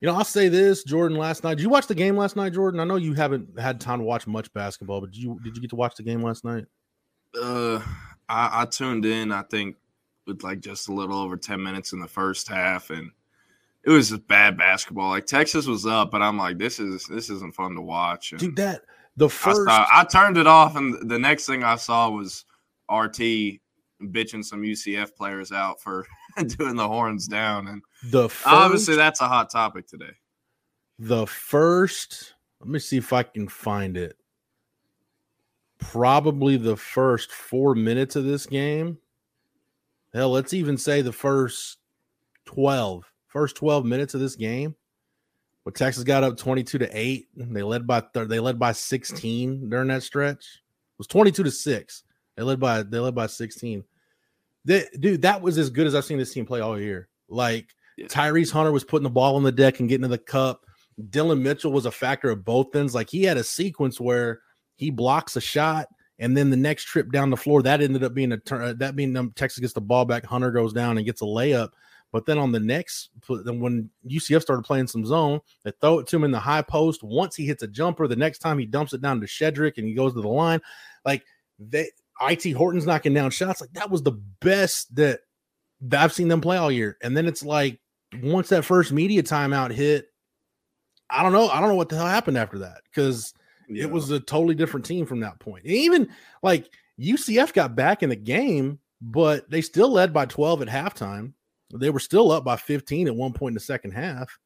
You know, I'll say this, Jordan. Last night, did you watch the game last night, Jordan? I know you haven't had time to watch much basketball, but did you did you get to watch the game last night? Uh, I, I tuned in. I think with like just a little over ten minutes in the first half, and it was just bad basketball. Like Texas was up, but I'm like, this is this isn't fun to watch. And Dude, that the first I, I turned it off, and the next thing I saw was RT bitching some UCF players out for doing the horns down, and the first, obviously that's a hot topic today. the first. Let me see if I can find it. Probably the first four minutes of this game. Hell, let's even say the first 12, first 12 minutes of this game. When Texas got up 22 to 8, they led by thir- they led by 16 during that stretch. It was 22 to 6. They led by they led by 16. They, dude, that was as good as I've seen this team play all year. Like Yeah. Tyrese Hunter was putting the ball on the deck and getting to the cup. Dillon Mitchell was a factor of both ends. Like he had a sequence where he blocks a shot, and then the next trip down the floor that ended up being a turn. uh, That being um, Texas gets the ball back, Hunter goes down and gets a layup. But then on the next, then when UCF started playing some zone, they throw it to him in the high post. Once he hits a jumper, the next time he dumps it down to Shedrick and he goes to the line. Like they, it Horton's knocking down shots. Like that was the best that, that I've seen them play all year. And then it's like once that first media timeout hit, I don't know. I don't know what the hell happened after that because Yeah. it was a totally different team from that point. And even like UCF got back in the game, but they still led by 12 at halftime. They were still up by 15 at one point in the second half.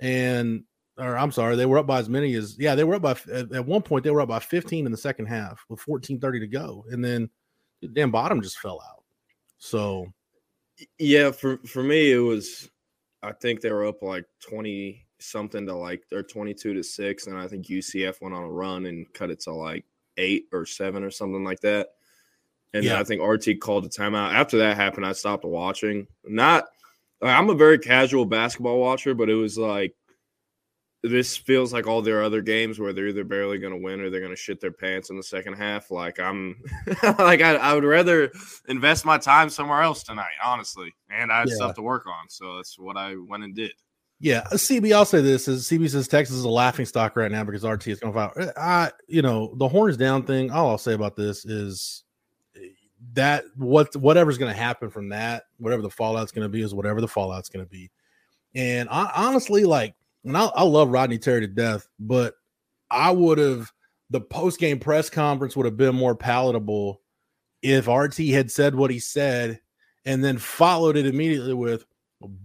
And or I'm sorry, they were up by as many as yeah, they were up by at, at one point they were up by 15 in the second half with 14:30 to go. And then the damn bottom just fell out. So Yeah, for for me it was I think they were up like 20 something to like or 22 to 6 and I think UCF went on a run and cut it to like 8 or 7 or something like that. And Yeah. I think RT called a timeout. After that happened, I stopped watching. Not like, I'm a very casual basketball watcher, but it was like this feels like all their other games where they're either barely going to win or they're going to shit their pants in the second half. Like I'm, like I, I would rather invest my time somewhere else tonight, honestly. And I had Yeah. stuff to work on, so that's what I went and did. Yeah, uh, CB. I'll say this: is CB says Texas is a laughing stock right now because RT is going to file. I, you know, the horns down thing. All I'll say about this is eh, that what whatever's going to happen from that, whatever the fallout's going to be, is whatever the fallout's going to be. And I, honestly, like, and I, I love Rodney Terry to death, but I would have the post game press conference would have been more palatable if RT had said what he said and then followed it immediately with,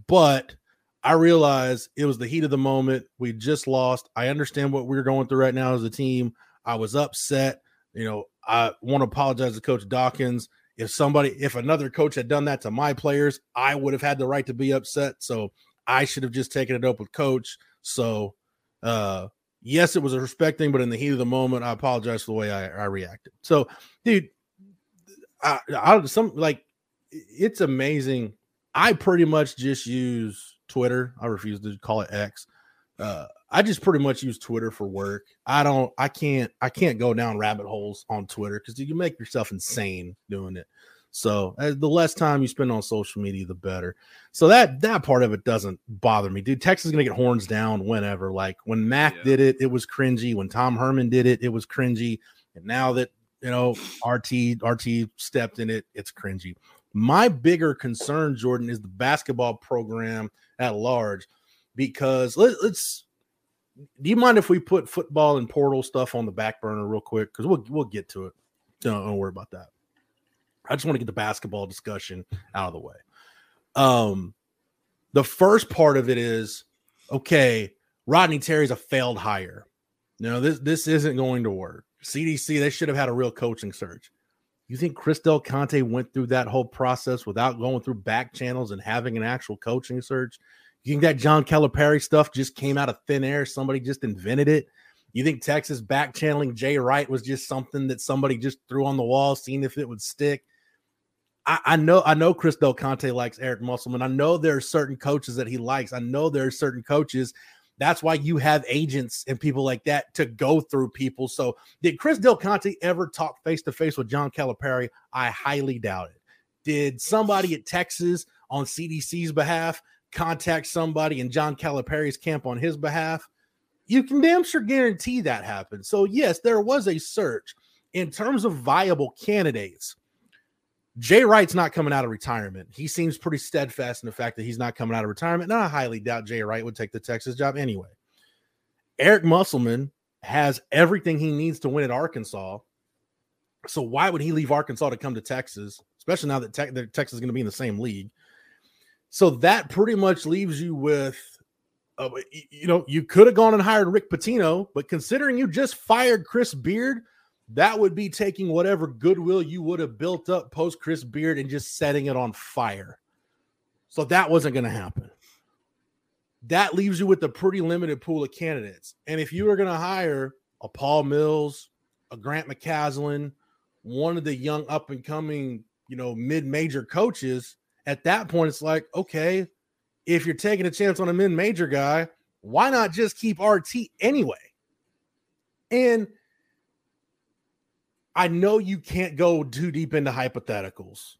but I realize it was the heat of the moment. We just lost. I understand what we're going through right now as a team. I was upset. You know, I want to apologize to Coach Dawkins. If somebody, if another coach had done that to my players, I would have had the right to be upset. So I should have just taken it up with Coach. So, uh, yes, it was a respect thing, but in the heat of the moment, I apologize for the way I, I reacted. So, dude, I, I some like it's amazing. I pretty much just use Twitter. I refuse to call it X. Uh, I just pretty much use Twitter for work. I don't. I can't. I can't go down rabbit holes on Twitter because you make yourself insane doing it. So uh, the less time you spend on social media, the better. So that that part of it doesn't bother me, dude. Texas is gonna get horns down whenever. Like when Mac Yeah. did it, it was cringy. When Tom Herman did it, it was cringy. And now that you know RT RT stepped in it, it's cringy. My bigger concern, Jordan, is the basketball program at large because let, let's. Do you mind if we put football and portal stuff on the back burner real quick? Because we'll we'll get to it. Don't, don't worry about that. I just want to get the basketball discussion out of the way. Um, the first part of it is okay. Rodney Terry's a failed hire. No, this this isn't going to work. CDC they should have had a real coaching search. You think Chris Del Conte went through that whole process without going through back channels and having an actual coaching search? You think that John Calipari stuff just came out of thin air? Somebody just invented it? You think Texas back channeling Jay Wright was just something that somebody just threw on the wall, seeing if it would stick? I, I know, I know Chris Del Conte likes Eric Musselman. I know there are certain coaches that he likes. I know there are certain coaches. That's why you have agents and people like that to go through people. So, did Chris Del Conte ever talk face to face with John Calipari? I highly doubt it. Did somebody at Texas on CDC's behalf contact somebody in John Calipari's camp on his behalf, you can damn sure guarantee that happened. So, yes, there was a search in terms of viable candidates. Jay Wright's not coming out of retirement. He seems pretty steadfast in the fact that he's not coming out of retirement. And I highly doubt Jay Wright would take the Texas job anyway. Eric Musselman has everything he needs to win at Arkansas. So why would he leave Arkansas to come to Texas, especially now that, te- that Texas is going to be in the same league? So that pretty much leaves you with, uh, you know, you could have gone and hired Rick Pitino, but considering you just fired Chris Beard, that would be taking whatever goodwill you would have built up post Chris Beard and just setting it on fire. So that wasn't going to happen. That leaves you with a pretty limited pool of candidates. And if you were going to hire a Paul Mills, a Grant McCasland, one of the young up and coming, you know, mid major coaches, at that point, it's like, okay, if you're taking a chance on a mid major guy, why not just keep RT anyway? And I know you can't go too deep into hypotheticals.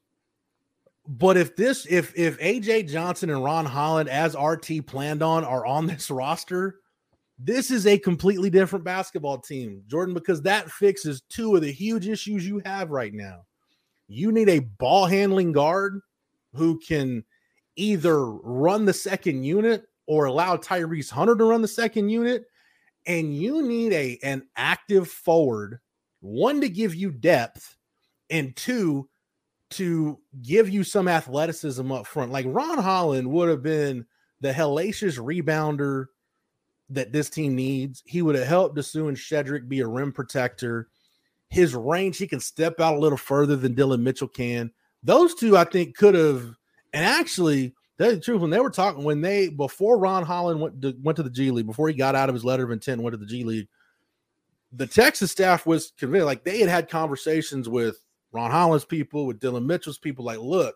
But if this, if if AJ Johnson and Ron Holland, as RT planned on, are on this roster, this is a completely different basketball team, Jordan, because that fixes two of the huge issues you have right now. You need a ball handling guard who can either run the second unit or allow Tyrese Hunter to run the second unit. And you need a an active forward one to give you depth, and two to give you some athleticism up front. Like Ron Holland would have been the hellacious rebounder that this team needs. He would have helped Disu and Shedrick be a rim protector. His range, he can step out a little further than Dillon Mitchell can. Those two, I think, could have. And actually, that's the truth. When they were talking, when they before Ron Holland went to, went to the G League, before he got out of his letter of intent went to the G League, the Texas staff was convinced, like they had had conversations with Ron Holland's people, with Dillon Mitchell's people, like, look,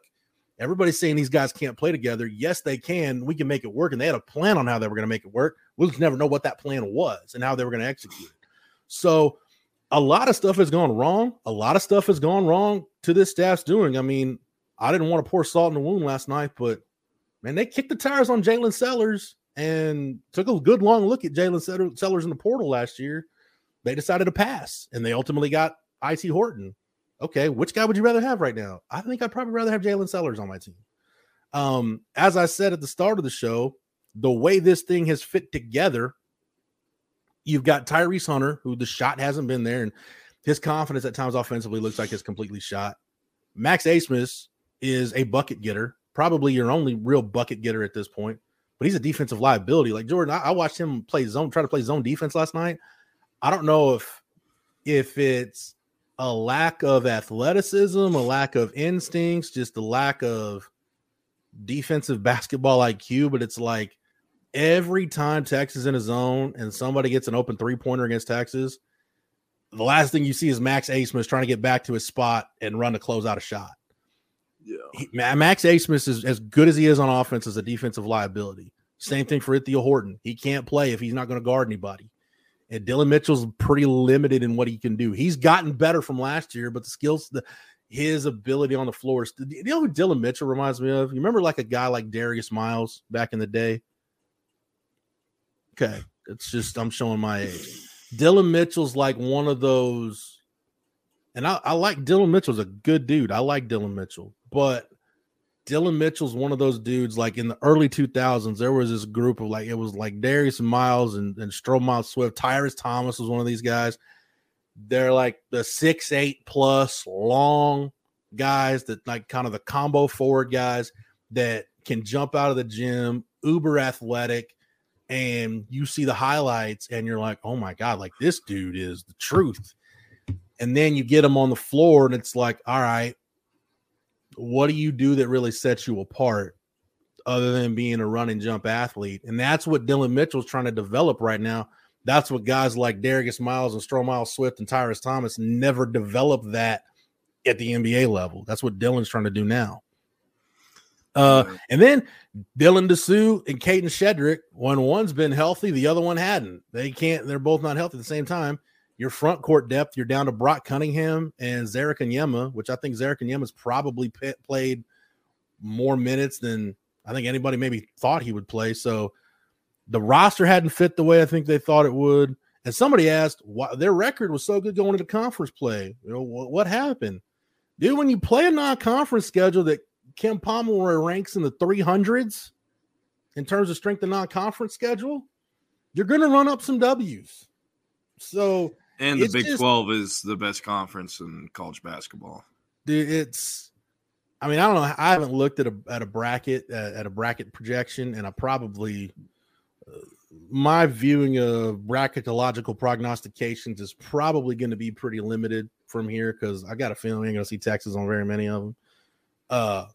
everybody's saying these guys can't play together. Yes, they can. We can make it work. And they had a plan on how they were going to make it work. We'll just never know what that plan was and how they were going to execute it. So a lot of stuff has gone wrong. A lot of stuff has gone wrong to this staff's doing. I mean, I didn't want to pour salt in the wound last night, but man, they kicked the tires on Jalen Sellers and took a good long look at Jalen Sellers in the portal last year they decided to pass and they ultimately got IT Horton. Okay, which guy would you rather have right now? I think I'd probably rather have Jalen Sellers on my team. Um, as I said at the start of the show, the way this thing has fit together, you've got Tyrese Hunter, who the shot hasn't been there, and his confidence at times offensively looks like it's completely shot. Max Abmas is a bucket getter, probably your only real bucket getter at this point, but he's a defensive liability. Like Jordan, I, I watched him play zone, try to play zone defense last night. I don't know if if it's a lack of athleticism, a lack of instincts, just a lack of defensive basketball IQ, but it's like every time Texas is in a zone and somebody gets an open three pointer against Texas, the last thing you see is Max Abmas trying to get back to his spot and run to close out a shot. Yeah, he, Max Abmas is as good as he is on offense as a defensive liability. Same thing for Ithiel Horton. He can't play if he's not going to guard anybody. And Dillon Mitchell's pretty limited in what he can do. He's gotten better from last year, but the skills, the his ability on the floor. You know who Dillon Mitchell reminds me of? You remember like a guy like Darius Miles back in the day? Okay, it's just I'm showing my age. Dillon Mitchell's like one of those, and I, I like Dillon Mitchell's a good dude. I like Dillon Mitchell, but Dillon Mitchell's one of those dudes. Like in the early 2000s, there was this group of like it was like Darius Miles and, and Stromile Swift. Tyrus Thomas was one of these guys. They're like the six eight plus long guys that like kind of the combo forward guys that can jump out of the gym, uber athletic, and you see the highlights and you're like, oh my god, like this dude is the truth. And then you get him on the floor and it's like, all right, what do you do that really sets you apart other than being a run and jump athlete? And that's what Dillon Mitchell's trying to develop right now. That's what guys like Darius Miles and Stromile Swift and Tyrus Thomas never developed that at the NBA level. That's what Dylan's trying to do now. Uh, and then Dylan Disu and Kadin Shedrick, when one's been healthy, the other one hadn't. They can't, they're both not healthy at the same time your front court depth, you're down to Brock Cunningham and Zarek Onyema, which I think Zarek Onyema's probably p- played more minutes than I think anybody maybe thought he would play. So the roster hadn't fit the way I think they thought it would. And somebody asked why their record was so good going into conference play. You know what, what happened, dude? When you play a non-conference schedule that Ken Pomeroy ranks in the 300s in terms of strength of non-conference schedule, you're going to run up some W's. So and the Big just, 12 is the best conference in college basketball. Dude, it's I mean, I don't know. I haven't looked at a at a bracket uh, at a bracket projection, and I probably uh, my viewing of bracketological prognostications is probably going to be pretty limited from here because I got a feeling I'm going to see Texas on very many of them. Uh,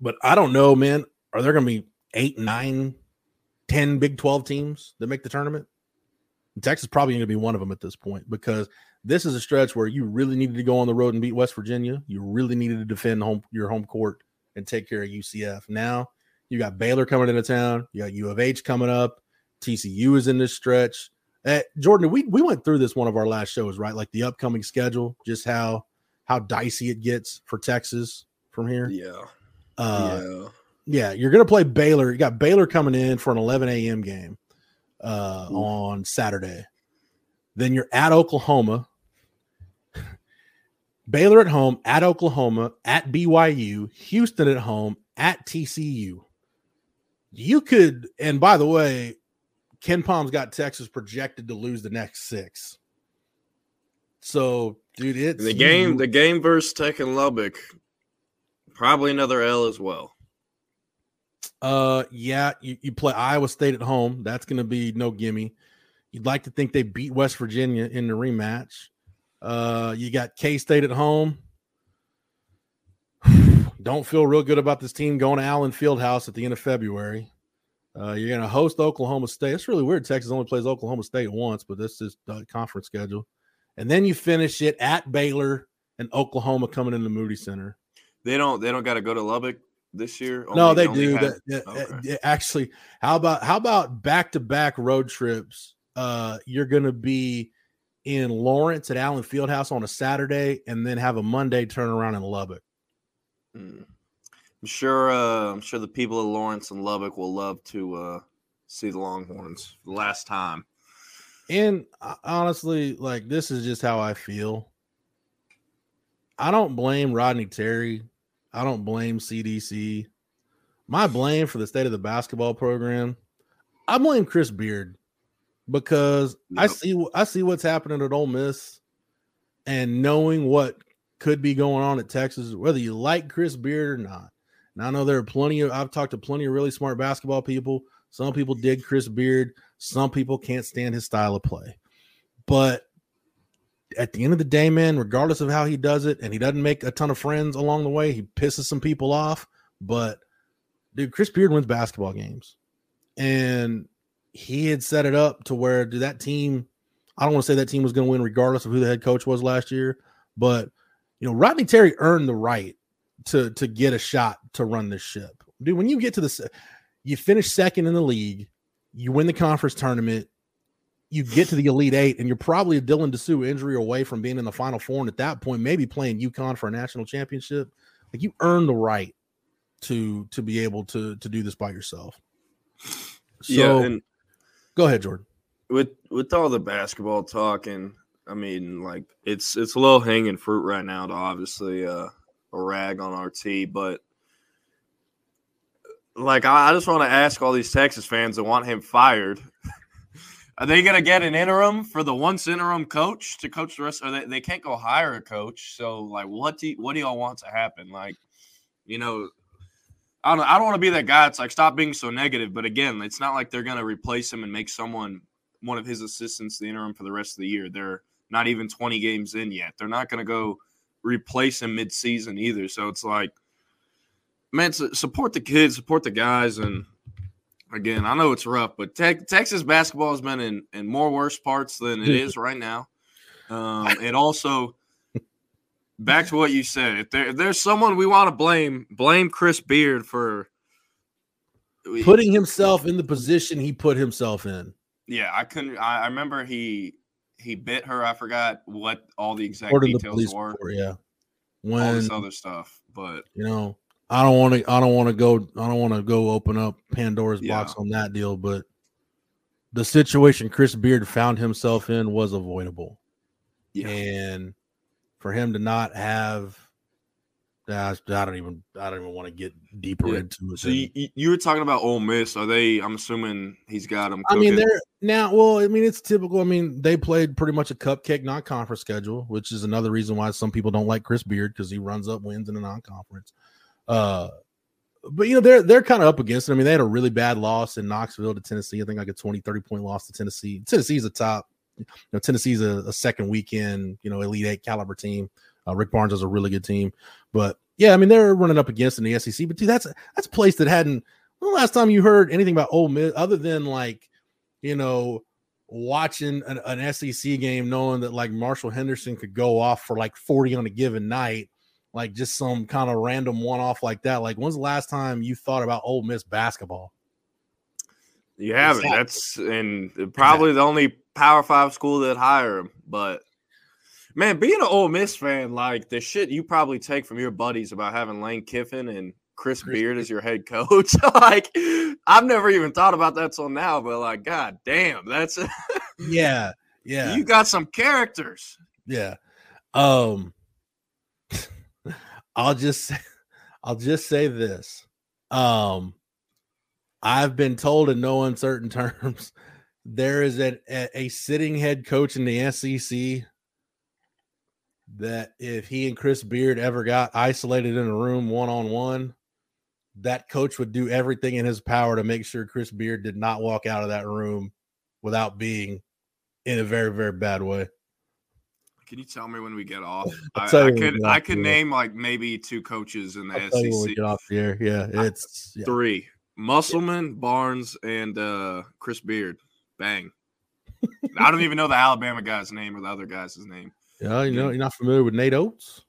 but I don't know, man. Are there going to be eight, nine, ten Big Twelve teams that make the tournament? Texas probably going to be one of them at this point because this is a stretch where you really needed to go on the road and beat West Virginia. You really needed to defend home your home court and take care of UCF. Now you got Baylor coming into town. You got U of H coming up. TCU is in this stretch. Uh, Jordan, we we went through this one of our last shows, right? Like the upcoming schedule, just how how dicey it gets for Texas from here. Yeah. Uh, yeah. Yeah, you're gonna play Baylor. You got Baylor coming in for an 11 a.m. game uh, on Saturday. Then you're at Oklahoma. Baylor at home, at Oklahoma, at BYU, Houston at home, at TCU. You could, and by the way, KenPom's got Texas projected to lose the next six. So, dude, it's the game. The game versus Tech and Lubbock, probably another L as well. Uh, yeah, you, you play Iowa State at home. That's going to be no gimme. You'd like to think they beat West Virginia in the rematch. Uh, you got K State at home. Don't feel real good about this team going to Allen Fieldhouse at the end of February. Uh, you're going to host Oklahoma State. It's really weird. Texas only plays Oklahoma State once, but this is the conference schedule. And then you finish it at Baylor and Oklahoma coming in the Moody Center. They don't. They don't got to go to Lubbock this year. Only, no, they do. Had, that, okay. Actually, how about how about back to back road trips? Uh, you're going to be in Lawrence at Allen Fieldhouse on a Saturday, and then have a Monday turnaround in Lubbock. Hmm. I'm sure. Uh, I'm sure the people of Lawrence and Lubbock will love to uh, see the Longhorns last time. And uh, honestly, like this is just how I feel. I don't blame Rodney Terry. I don't blame CDC. My blame for the state of the basketball program, I blame Chris Beard because I see I see what's happening at Ole Miss, and knowing what could be going on at Texas, whether you like Chris Beard or not. And I know there are plenty of I've talked to plenty of really smart basketball people. Some people dig Chris Beard, some people can't stand his style of play. But at the end of the day, man, regardless of how he does it, and he doesn't make a ton of friends along the way, he pisses some people off. But dude, Chris Beard wins basketball games. And he had set it up to where do that team I don't want to say that team was going to win regardless of who the head coach was last year, but you know, Rodney Terry earned the right to to get a shot to run this ship. Dude, when you get to the you finish second in the league, you win the conference tournament, you get to the Elite Eight, and you're probably a Dylan Disu injury away from being in the Final Four, and at that point, maybe playing UConn for a national championship. Like you earn the right to to be able to to do this by yourself. So, yeah, and Go ahead, Jordan. With with all the basketball talking, I mean, like it's it's low hanging fruit right now to obviously uh, a rag on RT, but like I, I just want to ask all these Texas fans that want him fired. Are they going to get an interim for the once interim coach to coach the rest? Or they, they can't go hire a coach. So, like, what do you, what do y'all want to happen? Like, you know, I don't I don't want to be that guy. It's like stop being so negative. But again, it's not like they're gonna replace him and make someone one of his assistants the interim for the rest of the year. They're not even 20 games in yet. They're not gonna go replace him mid-season either. So it's like, man, support the kids, support the guys, and again, I know it's rough, but te- Texas basketball has been in in more worse parts than it is right now. Um, and also back to what you said. If, there, if there's someone we want to blame, blame Chris Beard for putting himself in the position he put himself in. Yeah, I couldn't. I, I remember he he bit her. I forgot what all the exact details the were. Report, yeah, when all this other stuff, but you know, I don't want to. I don't want to go. I don't want to go open up Pandora's Yeah. box on that deal. But the situation Chris Beard found himself in was avoidable, Yeah. and for him to not have, I, I don't even. I don't even want to get deeper Yeah. into it. So you, you- were talking about Ole Miss. Are they? I'm assuming he's got them. I mean, they're now. Well, I mean, it's typical. I mean, they played pretty much a cupcake non-conference schedule, which is another reason why some people don't like Chris Beard because he runs up wins in a non-conference. Uh, but you know, they're they're kind of up against it. I mean, they had a really bad loss in Knoxville to Tennessee. I think like a 20, 30 point loss to Tennessee. Tennessee's a top. You know, Tennessee's a, a second weekend. You know, elite eight caliber team. Uh, Rick Barnes is a really good team, but yeah, I mean, they're running up against in the SEC. But dude, that's that's a place that hadn't. When the last time you heard anything about Ole Miss other than like you know, watching an, an SEC game, knowing that like Marshall Henderson could go off for like 40 on a given night, like just some kind of random one off like that. Like, when's the last time you thought about Ole Miss basketball? You haven't. Exactly. That's and probably the only Power Five school that hire him. But man, being an Ole Miss fan, like the shit you probably take from your buddies about having Lane Kiffin and Chris, Chris Beard as your head coach, like I've never even thought about that till now. But like, god damn, that's Yeah, yeah, you got some characters. yeah. Um, I'll just, I'll just say this. Um, I've been told in no uncertain terms there is a, a, a sitting head coach in the SEC that if he and Chris Beard ever got isolated in a room one on one, that coach would do everything in his power to make sure Chris Beard did not walk out of that room without being in a very, very bad way. Can you tell me when we get off? I, I you when we could I could name like maybe two coaches in the I'll SEC. get off air. Yeah, it's yeah. Three. Musselman, Barnes, and uh Chris Beard. Bang. I don't even know the Alabama guy's name or the other guy's name. Yeah, you know, you're not familiar with Nate Oats.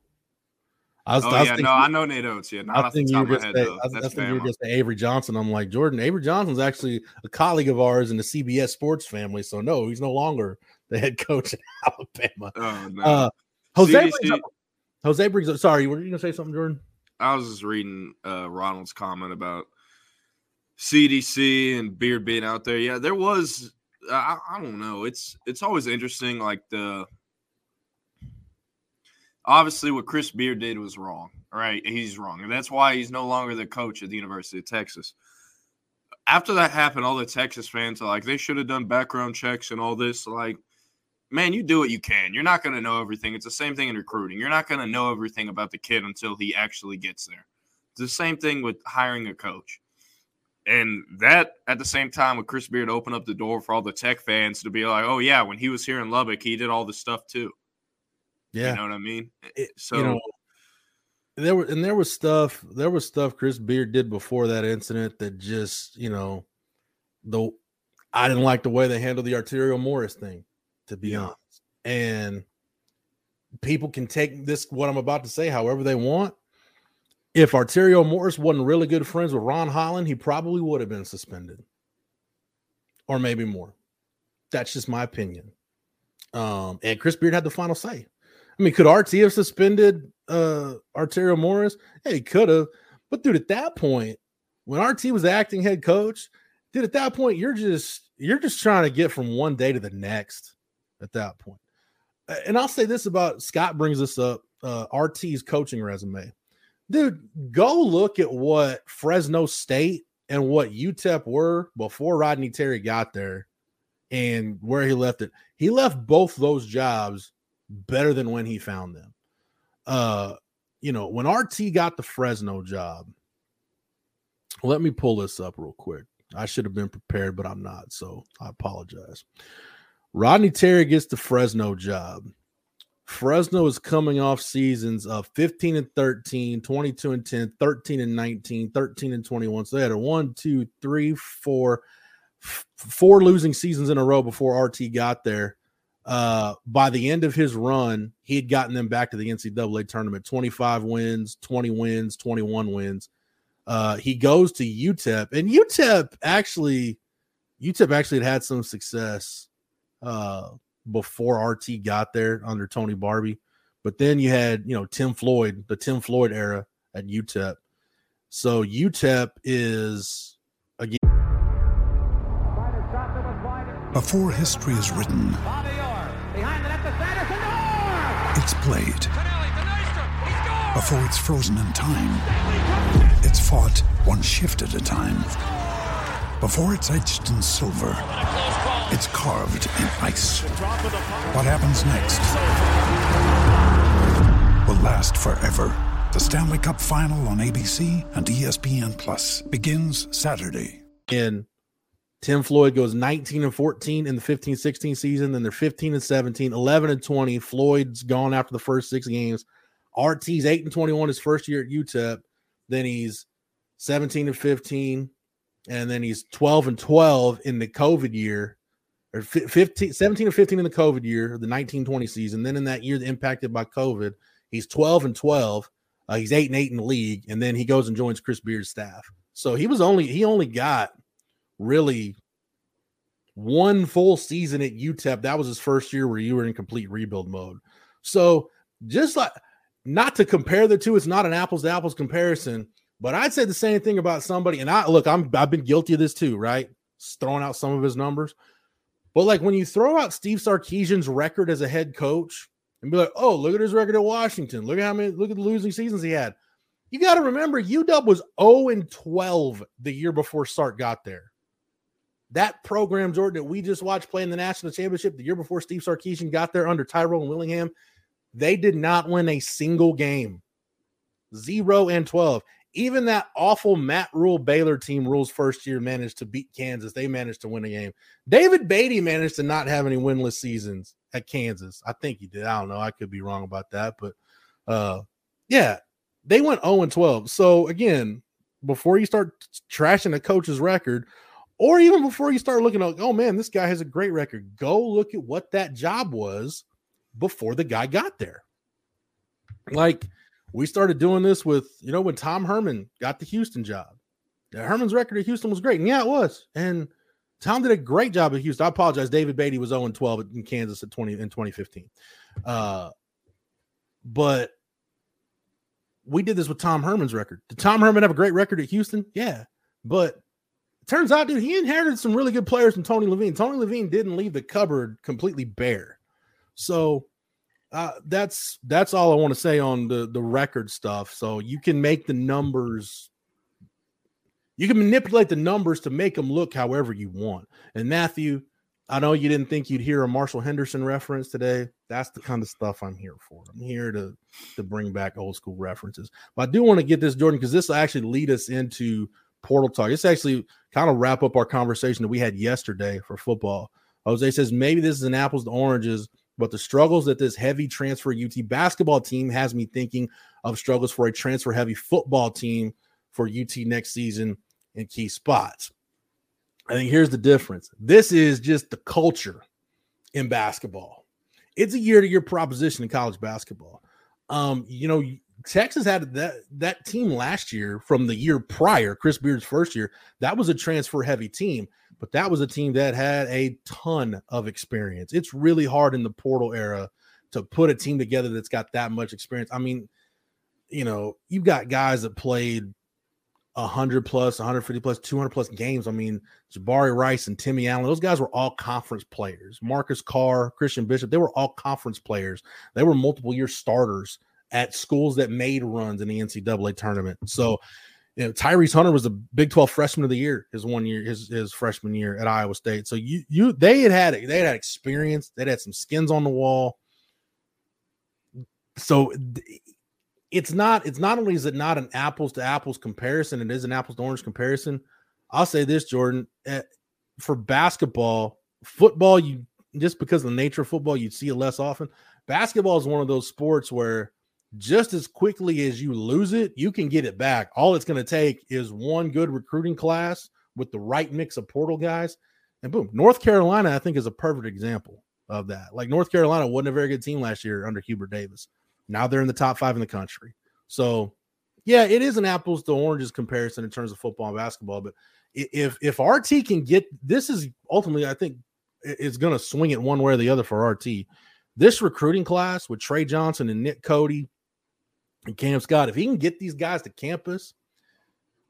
I was, Oh I was yeah, thinking, no, I know Nate Oats. Yeah, not I off the think you top were of my head though. I, was- I think you were just Avery Johnson. I'm like Jordan. Avery Johnson's actually a colleague of ours in the CBS Sports family. So no, he's no longer the head coach at Alabama. Oh no. Uh, Jose, brings CDC up, Jose brings up. Sorry, were you gonna say something, Jordan? I was just reading uh Ronald's comment about CDC and Beard being out there. Yeah, there was I, I don't know. It's it's always interesting like the obviously what Chris Beard did was wrong. Right? He's wrong. And that's why he's no longer the coach at the University of Texas. After that happened, all the Texas fans are like, they should have done background checks and all this. Like, man, you do what you can. You're not going to know everything. It's the same thing in recruiting. You're not going to know everything about the kid until he actually gets there. It's the same thing with hiring a coach. And that at the same time with Chris Beard opened up the door for all the tech fans to be like, oh yeah, when he was here in Lubbock, he did all this stuff too. Yeah, You know what I mean? It- So you know, there were and there was stuff. There was stuff Chris Beard did before that incident that just you know, the I didn't like the way they handled the Arterio Morris thing, to be honest. And people can take this what I'm about to say however they want. If Arterio Morris wasn't really good friends with Ron Holland, he probably would have been suspended, or maybe more. That's just my opinion. Um, and Chris Beard had the final say. I mean, could RT have suspended uh Arterio Morris? Yeah, he could have. But dude, at that point, when RT was acting head coach, dude, at that point, you're just you're just trying to get from one day to the next at that point. And I'll say this about Scott brings this up, uh RT's coaching resume. Dude, go look at what Fresno State and what UTEP were before Rodney Terry got there and where he left it. He left both those jobs better than when he found them. Uh, you know, when RT got the Fresno job, let me pull this up real quick. I should have been prepared, but I'm not, so I apologize. Rodney Terry gets the Fresno job. Fresno is coming off seasons of 15 and 13, 22 and 10, 13 and 19, 13 and 21. So they had a one, two, three, four, f- four losing seasons in a row before RT got there uh by the end of his run he had gotten them back to the ncaa tournament 25 wins 20 wins 21 wins uh he goes to utep and utep actually utep actually had had some success uh before rt got there under tony barbee but then you had you know tim floyd the tim floyd era at utep So UTEP is again. Before history is written, it's played. Before it's frozen in time, it's fought one shift at a time. Before it's etched in silver, it's carved in ice. What happens next will last forever. The Stanley Cup Final on ABC and ESPN Plus begins Saturday. In Tim Floyd goes 19 and 14 in the 15 16 season. Then they're 15 and 17, 11 and 20. Floyd's gone after the first six games. RT's 8 and 21 his first year at UTEP. Then he's 17 and 15. And then he's 12 and 12 in the COVID year, or 15, 17 and 15 in the COVID year, the 1920 season. Then in that year impacted by COVID, he's 12 and 12. Uh, he's eight and eight in the league, and then he goes and joins Chris Beard's staff. So he was only he only got really one full season at UTEP. That was his first year where you were in complete rebuild mode. So just like not to compare the two, it's not an apples to apples comparison. But I'd say the same thing about somebody. And I look, I'm I've been guilty of this too, right? Just throwing out some of his numbers. But like when you throw out Steve Sarkisian's record as a head coach, and be like, oh, look at his record at Washington. Look at how many, look at the losing seasons he had. You got to remember, UW was 0 and 12 the year before Sark got there. That program, Jordan, that we just watched play in the national championship the year before Steve Sarkisian got there under Tyrone Willingham, they did not win a single game. Zero and 12. Even that awful Matt Rhule Baylor team, Rhule's first year, managed to beat Kansas. They managed to win a game. David Beaty managed to not have any winless seasons at Kansas. I think he did. I don't know. I could be wrong about that, but uh, yeah, they went 0 and 12. So again, before you start trashing a coach's record, or even before you start looking at, oh man, this guy has a great record, go look at what that job was before the guy got there. Like we started doing this with, you know, when Tom Herman got the Houston job. Herman's record at Houston was great. And yeah, it was. And Tom did a great job at Houston. I apologize. David Beaty was 0 12 in Kansas at 20 in 2015. Uh, but we did this with Tom Herman's record. Did Tom Herman have a great record at Houston? Yeah. But turns out, dude, he inherited some really good players from Tony Levine. Tony Levine didn't leave the cupboard completely bare. So uh, that's that's all I want to say on the the record stuff. So you can make the numbers you can manipulate the numbers to make them look however you want. And Matthew, I know you didn't think you'd hear a Marshall Henderson reference today. That's the kind of stuff I'm here for. I'm here to to bring back old school references. But I do want to get this, Jordan, because this will actually lead us into portal talk. It's actually kind of wrap up our conversation that we had yesterday for football. Jose says maybe this is an apples to oranges, but the struggles that this heavy transfer UT basketball team has me thinking of struggles for a transfer heavy football team for UT next season in key spots. I think here's the difference. This is just the culture in basketball. It's a year to year proposition in college basketball. Um, you know, Texas had that that team last year from the year prior, Chris Beard's first year. That was a transfer heavy team, but that was a team that had a ton of experience. It's really hard in the portal era to put a team together that's got that much experience. I mean, you know, you've got guys that played 100 plus, 150 plus, 200 plus games. I mean, Jabari Rice and Timmy Allen, those guys were all conference players. Marcus Carr, Christian Bishop, they were all conference players. They were multiple year starters at schools that made runs in the NCAA tournament. So, you know, Tyrese Hunter was the Big 12 freshman of the year his one year, his, his freshman year at Iowa State. So you you they had had they had, had experience, they had some skins on the wall. So it's not it's not only is it not an apples to apples comparison it is an apples to orange comparison i'll say this jordan uh, for basketball football you just because of the nature of football you'd see it less often basketball is one of those sports where just as quickly as you lose it you can get it back all it's going to take is one good recruiting class with the right mix of portal guys and boom north carolina i think is a perfect example of that like north carolina wasn't a very good team last year under hubert davis now they're in the top five in the country. So, yeah, it is an apples to oranges comparison in terms of football and basketball. But if if RT can get this, is ultimately I think it's going to swing it one way or the other for RT. This recruiting class with Tre Johnson and Nic Codie and Cam Scott, if he can get these guys to campus,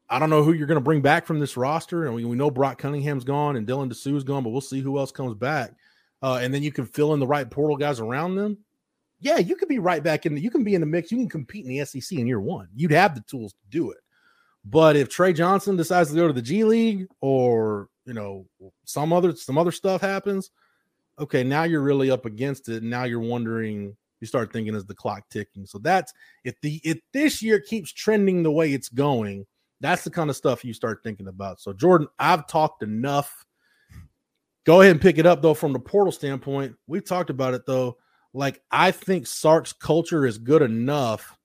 I don't know who you're going to bring back from this roster. And we, we know Brock Cunningham's gone and Dylan Disu's gone, but we'll see who else comes back. Uh, and then you can fill in the right portal guys around them. Yeah, you could be right back in. The, you can be in the mix. You can compete in the SEC in year one. You'd have the tools to do it. But if Tre Johnson decides to go to the G League or you know some other some other stuff happens, okay, now you're really up against it. Now you're wondering. You start thinking is the clock ticking. So that's if the if this year keeps trending the way it's going, that's the kind of stuff you start thinking about. So Jordan, I've talked enough. Go ahead and pick it up though from the portal standpoint. We've talked about it though. Like I think Sark's culture is good enough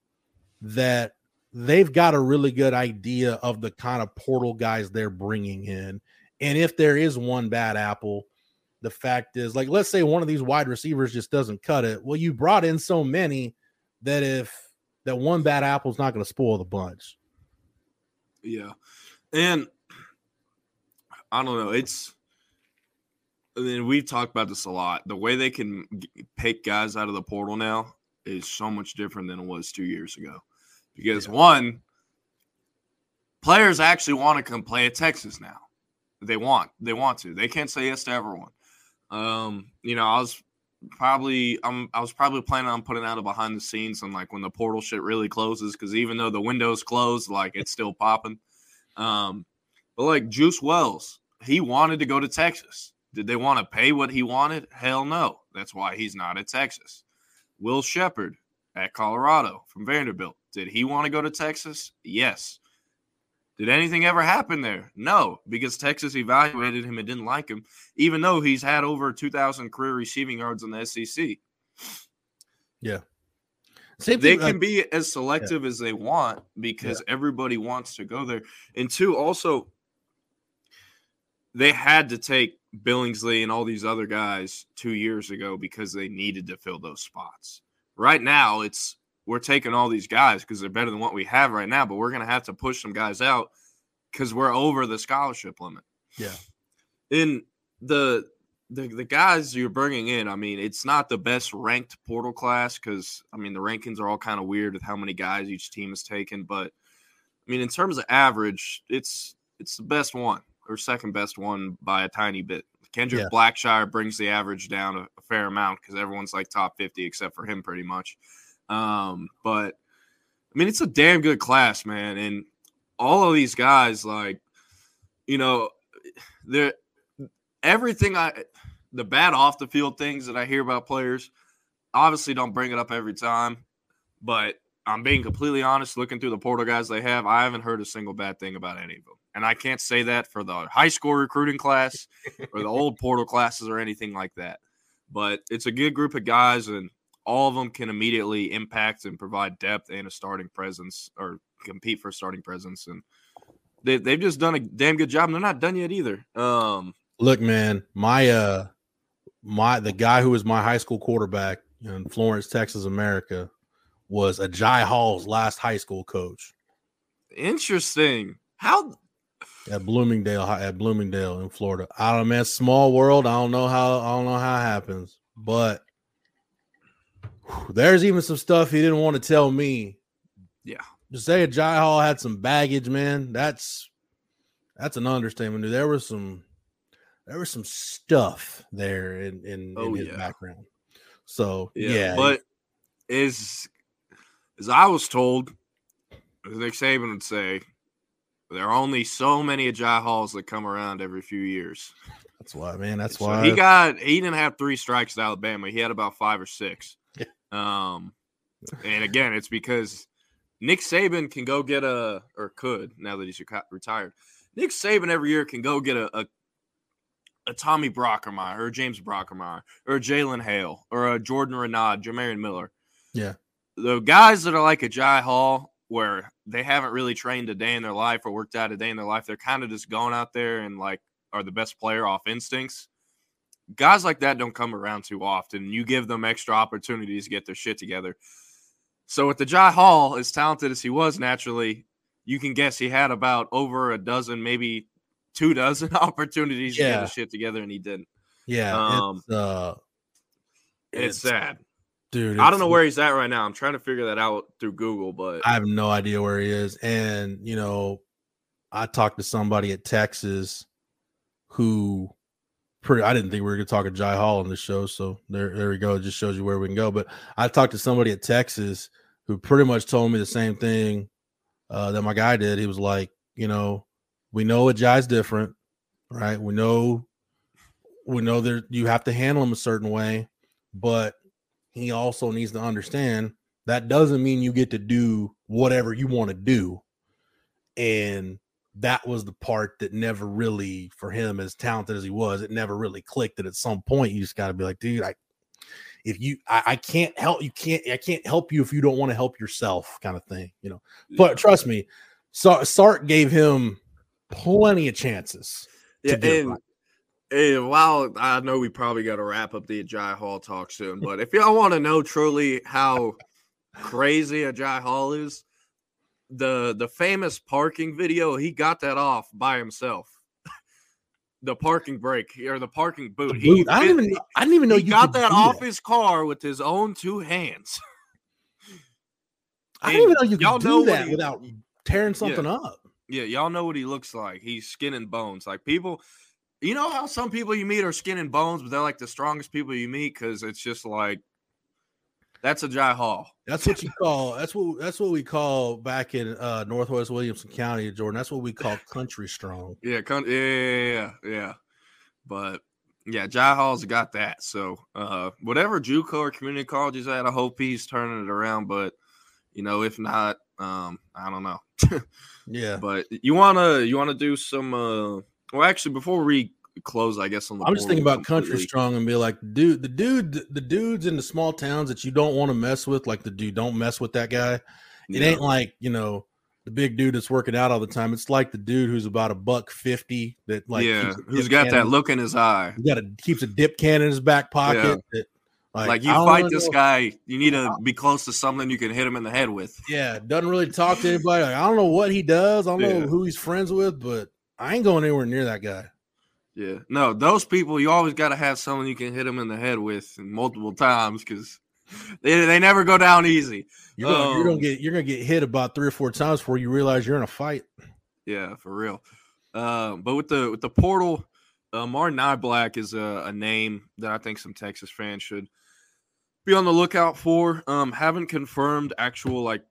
that they've got a really good idea of the kind of portal guys they're bringing in. And if there is one bad apple, the fact is, like, let's say one of these wide receivers just doesn't cut it. Well, you brought in so many that if that one bad apple is not going to spoil the bunch. Yeah. And I don't know. It's, I mean, we've talked about this a lot. The way they can pick guys out of the portal now is so much different than it was two years ago. Because yeah. one, players actually want to come play at Texas now. They want, they want to. They can't say yes to everyone. Um, you know, I was probably I'm I was probably planning on putting out a behind the scenes on like when the portal shit really closes because even though the window's closed, like it's still popping. Um, but like Juice Wells, he wanted to go to Texas. Did they want to pay what he wanted? Hell no. That's why he's not at Texas. Will Sheppard at Colorado from Vanderbilt. Did he want to go to Texas? Yes. Did anything ever happen there? No, because Texas evaluated him and didn't like him, even though he's had over 2,000 career receiving yards in the SEC. Yeah. Same they can be as selective yeah. as they want because yeah. everybody wants to go there. And two, also, they had to take Billingsley and all these other guys two years ago because they needed to fill those spots. Right now, it's we're taking all these guys because they're better than what we have right now, but we're going to have to push some guys out because we're over the scholarship limit. Yeah. In the the the guys you're bringing in, I mean, it's not the best ranked portal class because I mean the rankings are all kind of weird with how many guys each team has taken, but I mean in terms of average, it's it's the best one or second best one by a tiny bit. Kendrick yeah. Blackshire brings the average down a, a fair amount because everyone's like top 50 except for him pretty much. Um, but I mean, it's a damn good class, man. And all of these guys, like, you know, they're everything I the bad off the field things that I hear about players, obviously don't bring it up every time, but I'm being completely honest. Looking through the portal guys they have, I haven't heard a single bad thing about any of them. And I can't say that for the high school recruiting class or the old portal classes or anything like that. But it's a good group of guys, and all of them can immediately impact and provide depth and a starting presence or compete for starting presence. And they, they've just done a damn good job. And they're not done yet either. Um, Look, man, my uh, my the guy who was my high school quarterback in Florence, Texas, America, was Agiye Hall's last high school coach. Interesting. How at Bloomingdale at Bloomingdale in Florida. I don't know, man. Small world. I don't know how. I don't know how it happens, but there's even some stuff he didn't want to tell me. Yeah. To say Agiye Hall had some baggage, man, that's that's an understatement. There was some there was some stuff there in in, oh, in his yeah. background. So yeah, yeah, but is as I was told, as Nick Saban would say, there are only so many Agiye Halls that come around every few years. That's why, man. That's so why he got he didn't have three strikes at Alabama. He had about five or six. Um, and again, it's because Nick Saban can go get a or could now that he's retired. Nick Saban every year can go get a, a, a Tommy Brockermeyer or a James Brockermeyer or Jalen Hale or a Jordan Renaud, Jamarion Miller. Yeah. The guys that are like Agiye Hall, where they haven't really trained a day in their life or worked out a day in their life, they're kind of just going out there and like are the best player off instincts guys like that don't come around too often. You give them extra opportunities to get their shit together. So with Agiye Hall, as talented as he was naturally, you can guess he had about over a dozen, maybe two dozen opportunities yeah. to get his shit together, and he didn't. Yeah, um, it's, uh, it's, it's sad, dude. I don't know where he's at right now. I'm trying to figure that out through Google, but I have no idea where he is. And you know, I talked to somebody at Texas who pretty I didn't think we were gonna talk to Jai Hall on this show, so there there we go. It just shows you where we can go. But I talked to somebody at Texas who pretty much told me the same thing uh, that my guy did. He was like, you know, we know a Jai's different, right? We know we know that you have to handle him a certain way, but he also needs to understand that doesn't mean you get to do whatever you want to do. And that was the part that never really, for him, as talented as he was, it never really clicked. That at some point you just got to be like, dude, I, if you, I, I, can't help you, can't, I can't help you if you don't want to help yourself, kind of thing, you know. But trust me, so Sark gave him plenty of chances. Yeah, and, right. and while I know we probably got to wrap up the Jai Hall talk soon, but if y'all want to know truly how crazy Agiye Hall is, the the famous parking video, he got that off by himself. the parking brake or the parking boot. The boot. He, I didn't even I didn't even know he got that off that. his car with his own two hands. I didn't even know you could do that he, without tearing something yeah, up. Yeah, y'all know what he looks like. He's skin and bones. Like people, you know how some people you meet are skin and bones, but they're like the strongest people you meet because it's just like that's Agiye Hall. That's what you call. That's what. That's what we call back in uh, Northwest Williamson County, Jordan. That's what we call country strong. Yeah, con- yeah, yeah, yeah, yeah. But yeah, Jai Hall's got that. So uh, whatever JUCO or community college is at, I hope he's turning it around. But you know, if not, um, I don't know. yeah. But you wanna you wanna do some. Uh, well, actually, before we close, I guess. On the I'm just thinking about completely. country strong and be like, dude, the dude, the dudes in the small towns that you don't want to mess with, like the dude, don't mess with that guy. It yeah. ain't like you know the big dude that's working out all the time. It's like the dude who's about a buck fifty that like yeah, who's got that look in his eye. He got a keeps a dip can in his back pocket. Yeah. That, like, like, you fight this know. guy, you need to be close to something you can hit him in the head with. Yeah, doesn't really talk to anybody. Like, I don't know what he does. I don't yeah. know who he's friends with, but I ain't going anywhere near that guy. Yeah, no, those people you always got to have someone you can hit them in the head with multiple times because they, they never go down easy. You're gonna, um, you're gonna, get you're gonna get hit about three or four times before you realize you're in a fight. Yeah, for real. Uh, but with the with the portal, uh, Martin Niblack is a, a, name that I think some Texas fans should be on the lookout for. Um, haven't confirmed actual like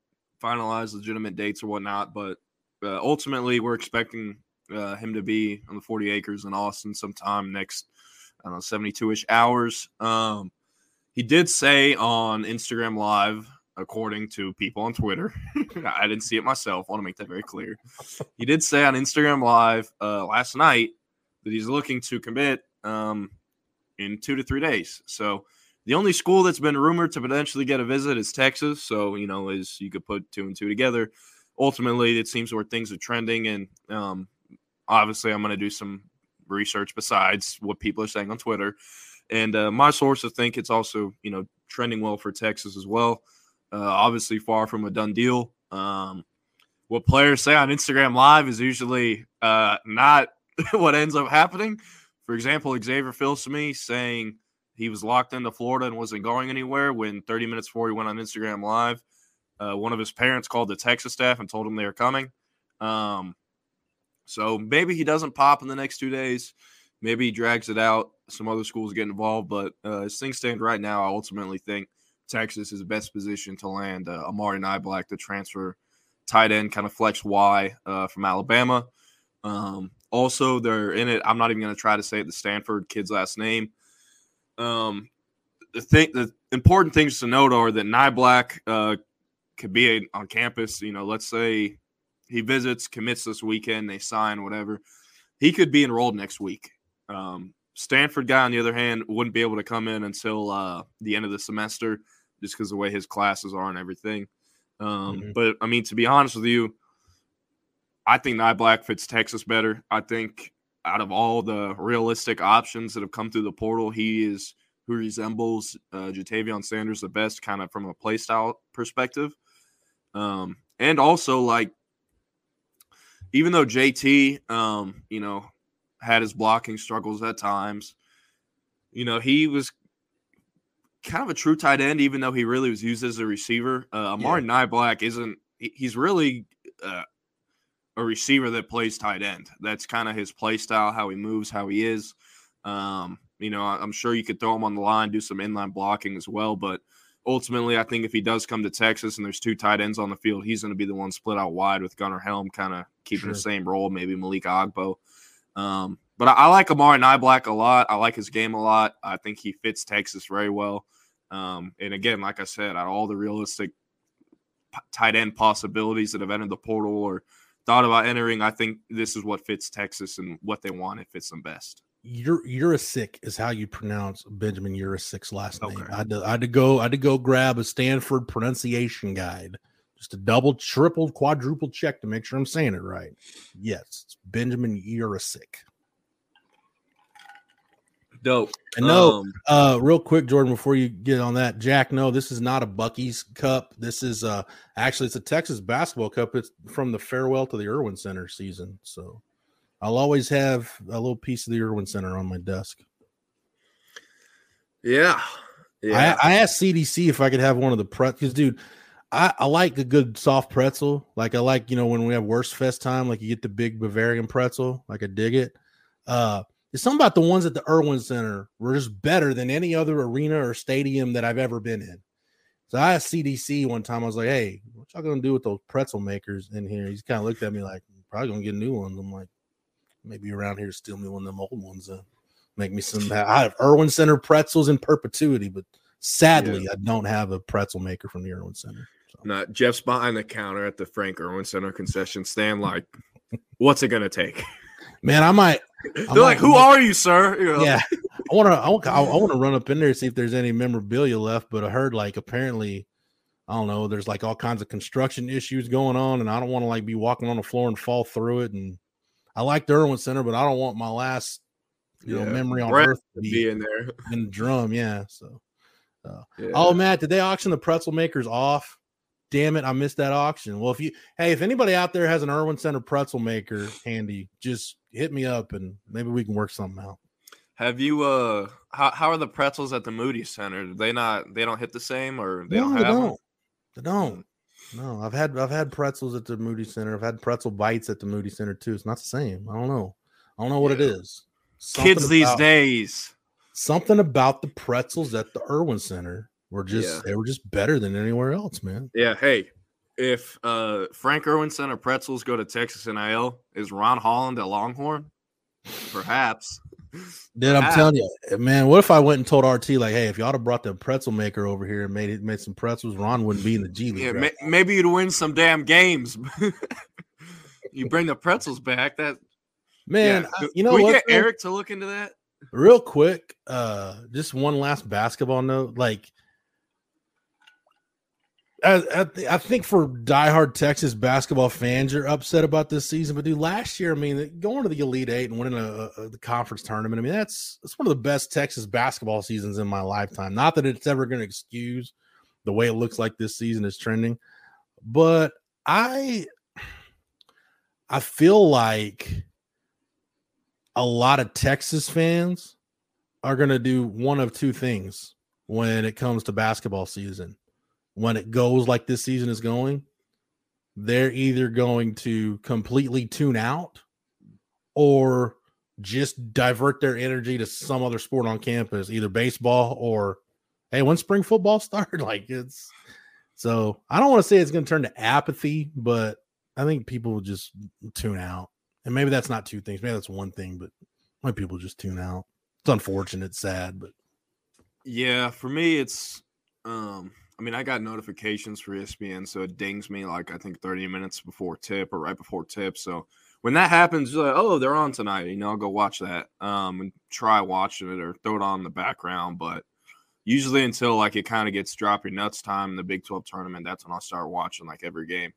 finalized legitimate dates or whatnot, but uh, ultimately we're expecting uh, him to be on the 40 acres in Austin sometime next, I don't know, 72 ish hours. Um, he did say on Instagram Live, according to people on Twitter, I didn't see it myself. I want to make that very clear. He did say on Instagram Live uh, last night that he's looking to commit um, in two to three days. So the only school that's been rumored to potentially get a visit is Texas. So, you know, as you could put two and two together, ultimately it seems where things are trending. And um, obviously I'm going to do some research besides what people are saying on Twitter. And uh, my sources think it's also, you know, trending well for Texas as well. Uh, obviously, far from a done deal. Um, what players say on Instagram Live is usually uh, not what ends up happening. For example, Xavier Filsaime saying he was locked into Florida and wasn't going anywhere when 30 minutes before he went on Instagram Live, uh, one of his parents called the Texas staff and told him they were coming. Um, so maybe he doesn't pop in the next two days. Maybe he drags it out. Some other schools get involved, but uh, as things stand right now, I ultimately think Texas is the best position to land uh, Amari Niblack, the transfer tight end, kind of flex Y uh, from Alabama. Um, also, they're in it. I'm not even going to try to say it, the Stanford kid's last name. Um, the thing, the important things to note are that Niblack uh, could be on campus. You know, let's say he visits, commits this weekend, they sign, whatever. He could be enrolled next week. Um, Stanford guy, on the other hand, wouldn't be able to come in until uh, the end of the semester just because the way his classes are and everything. Um, mm-hmm. But I mean, to be honest with you, I think Niblack fits Texas better. I think out of all the realistic options that have come through the portal, he is who resembles uh, Ja'Tavion Sanders the best, kind of from a play style perspective. Um, and also, like, even though JT, um, you know, had his blocking struggles at times, you know, he was kind of a true tight end, even though he really was used as a receiver. Uh, Amari yeah. Niblack isn't, he's really, uh, a receiver that plays tight end. That's kind of his play style, how he moves, how he is. Um, you know, I'm sure you could throw him on the line, do some inline blocking as well. But ultimately, I think if he does come to Texas and there's two tight ends on the field, he's going to be the one split out wide with Gunnar Helm kind of keeping sure. the same role, maybe Malik Agbo. Um, but I, I, like Amari Niblack a lot. I like his game a lot. I think he fits Texas very well. Um, and again, like I said, out of all the realistic tight end possibilities that have entered the portal or thought about entering, I think this is what fits Texas and what they want. It fits them best. Yurosek is how you pronounce Benjamin Yurosek's last name. I, had to, I had to go. I had to go grab a Stanford pronunciation guide, just a double, triple, quadruple check to make sure I'm saying it right. Yes, it's Benjamin Yurosek. Dope. And no, um, uh, real quick, Jordan, before you get on that, Jack, no, this is not a Buc-ee's Cup. This is uh actually it's a Texas basketball cup. It's from the farewell to the Erwin Center season. So I'll always have a little piece of the Erwin Center on my desk. Yeah. Yeah. I, I asked CDC if I could have one of the pretzels, dude. I, I like a good soft pretzel. Like I like, you know, when we have Wurstfest time, like you get the big Bavarian pretzel. Like I dig it. Uh it's something about the ones at the Erwin Center were just better than any other arena or stadium that I've ever been in. So I asked CDC one time, I was like, hey, what y'all gonna do with those pretzel makers in here? He's kind of looked at me like, probably gonna get new ones. I'm like, maybe around here steal me one of them old ones and make me some. I have Erwin Center pretzels in perpetuity, but sadly, yeah. I don't have a pretzel maker from the Erwin Center. So. No, Jeff's behind the counter at the Frank Erwin Center concession stand. Like, what's it gonna take? Man, I might. They're might, like, "Who are you, sir?" You know? Yeah, I want to. I want. I want to run up in there and see if there's any memorabilia left. But I heard like apparently, I don't know. There's like all kinds of construction issues going on, and I don't want to like be walking on the floor and fall through it. And I like the Erwin Center, but I don't want my last you yeah. know memory on Brett earth to be, be, in there in the drum. Yeah. So. Uh, yeah. Oh, Matt, did they auction the pretzel makers off? Damn it, I missed that auction. Well, if you hey, if anybody out there has an Erwin Center pretzel maker handy, just hit me up and maybe we can work something out. Have you uh how how are the pretzels at the Moody Center? Do they not they don't hit the same or they no, don't they don't. Them? They don't. No, I've had I've had pretzels at the Moody Center. I've had pretzel bites at the Moody Center too. It's not the same. I don't know. I don't know what yeah. it is. Something Kids these days. Something about the pretzels at the Erwin Center were just yeah. they were just better than anywhere else, man. Yeah. Hey, if uh Frank Erwin Center pretzels go to Texas NIL, is Ron Holland a Longhorn? Perhaps. Dude, I'm telling you, man. What if I went and told RT like, "Hey, if y'all have brought the pretzel maker over here and made it made some pretzels, Ron wouldn't be in the G League." Yeah, right? maybe you'd win some damn games. you bring the pretzels back. That man, yeah. you know we what, get? Eric to look into that real quick. Uh, just one last basketball note, like I, I, think for diehard Texas basketball fans, you're upset about this season. But dude, last year, I mean, going to the Elite Eight and winning a, a, the conference tournament, I mean, that's that's one of the best Texas basketball seasons in my lifetime. Not that it's ever going to excuse the way it looks like this season is trending, but I I feel like a lot of Texas fans are going to do one of two things when it comes to basketball season when it goes like this season is going, they're either going to completely tune out or just divert their energy to some other sport on campus, either baseball or hey, when spring football start, like it's so I don't want to say it's going to turn to apathy, but I think people will just tune out. And maybe that's not two things. Maybe that's one thing, but my people just tune out. It's unfortunate, sad, but yeah, for me, it's um I mean, I got notifications for ESPN, so it dings me like I think 30 minutes before tip or right before tip. So when that happens, you're like, oh, they're on tonight. You know, I'll go watch that um, and try watching it or throw it on in the background. But usually until like it kind of gets drop your nuts time in the Big 12 tournament, that's when I'll start watching like every game.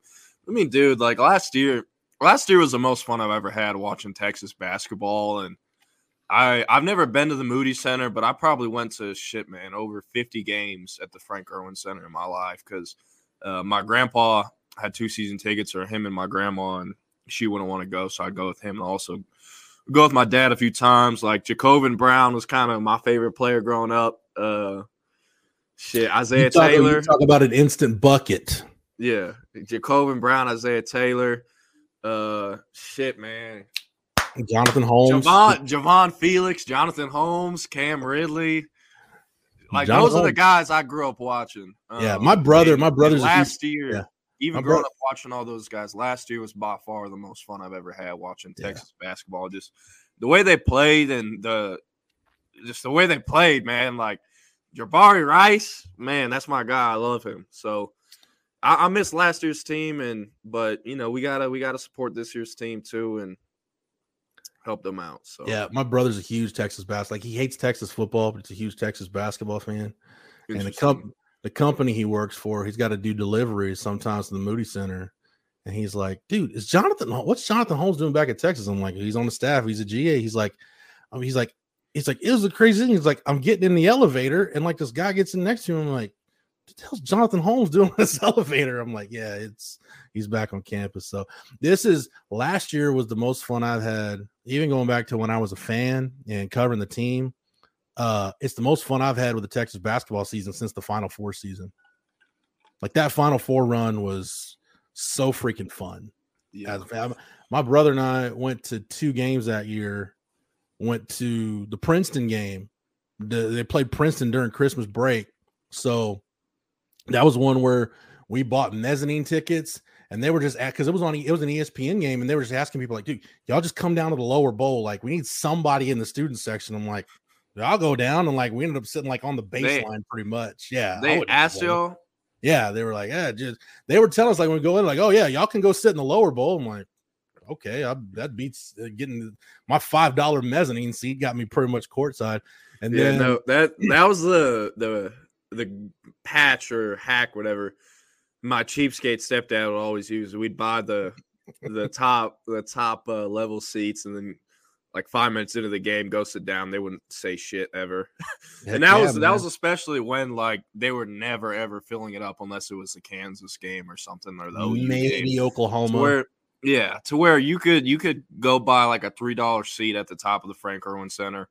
I mean, dude, like last year, last year was the most fun I've ever had watching Texas basketball and – I I've never been to the Moody Center, but I probably went to shit, man, over 50 games at the Frank Erwin Center in my life because uh, my grandpa had two season tickets, or him and my grandma, and she wouldn't want to go, so I'd go with him. And also go with my dad a few times. Like J'Covan Brown was kind of my favorite player growing up. Uh, shit, Isaiah you talk, Taylor. talk about an instant bucket. Yeah, J'Covan Brown, Isaiah Taylor. Uh, shit, man. Jonathan Holmes. Javon, Javan Felix, Jonathan Holmes, Cam Ridley. Like Jonathan those are the guys I grew up watching. Yeah, Um, my brother- and- my brother's last year. yeah. Even My growing up watching all those guys, last year was by far the most fun I've ever had watching Yeah. Texas basketball. Just the way they played and the just the way they played, man. Like Jabari Rice, man, that's my guy. I love him. So I, I miss last year's team, and but you know we gotta we gotta support this year's team too and help them out. So Yeah, my brother's a huge Texas basketball. Like he hates Texas football, but he's a huge Texas basketball fan. And the comp- the company he works for, he's got to do deliveries sometimes to the Moody Center. And he's like, dude, is Jonathan what's Jonathan Holmes doing back at Texas? I'm like, he's on the staff, he's a GA. He's like, I mean, he's like, he's like, it was the crazy thing. He's like, I'm getting in the elevator, and like this guy gets in next to him. I'm like, the hell's Jonathan Holmes doing in this elevator? I'm like, yeah, it's he's back on campus. So this is last year was the most fun I've had, even going back to when I was a fan and covering the team. Uh, it's the most fun I've had with the Texas basketball season since the Final Four season. Like that Final Four run was so freaking fun. yeah. Fan. My brother and I went to two games that year. Went to the Princeton game. The, they played Princeton during Christmas break, so that was one where we bought mezzanine tickets, and they were just because it was on it was an ESPN game, and they were just asking people like, "Dude, y'all just come down to the lower bowl. Like, we need somebody in the student section." I'm like, "I'll go down," and like we ended up sitting like on the They- baseline pretty much. Yeah, They asked y'all. Yeah, they were like, yeah, just they were telling us like when we go in, like, oh yeah, y'all can go sit in the lower bowl. I'm like, okay, I, that beats uh, getting my five dollar mezzanine seat got me pretty much courtside. And yeah, then no, that that was the the the patch or hack, whatever. My cheapskate stepdad would always use. We'd buy the the top the top uh, level seats, and then like five minutes into the game, go sit down. They wouldn't say shit ever. and that yeah, was that was especially when like they were never ever filling it up unless it was a Kansas game or something or the OU game. maybe To Oklahoma. where yeah, to where you could you could go buy like a three dollar seat at the top of the Frank Erwin Center,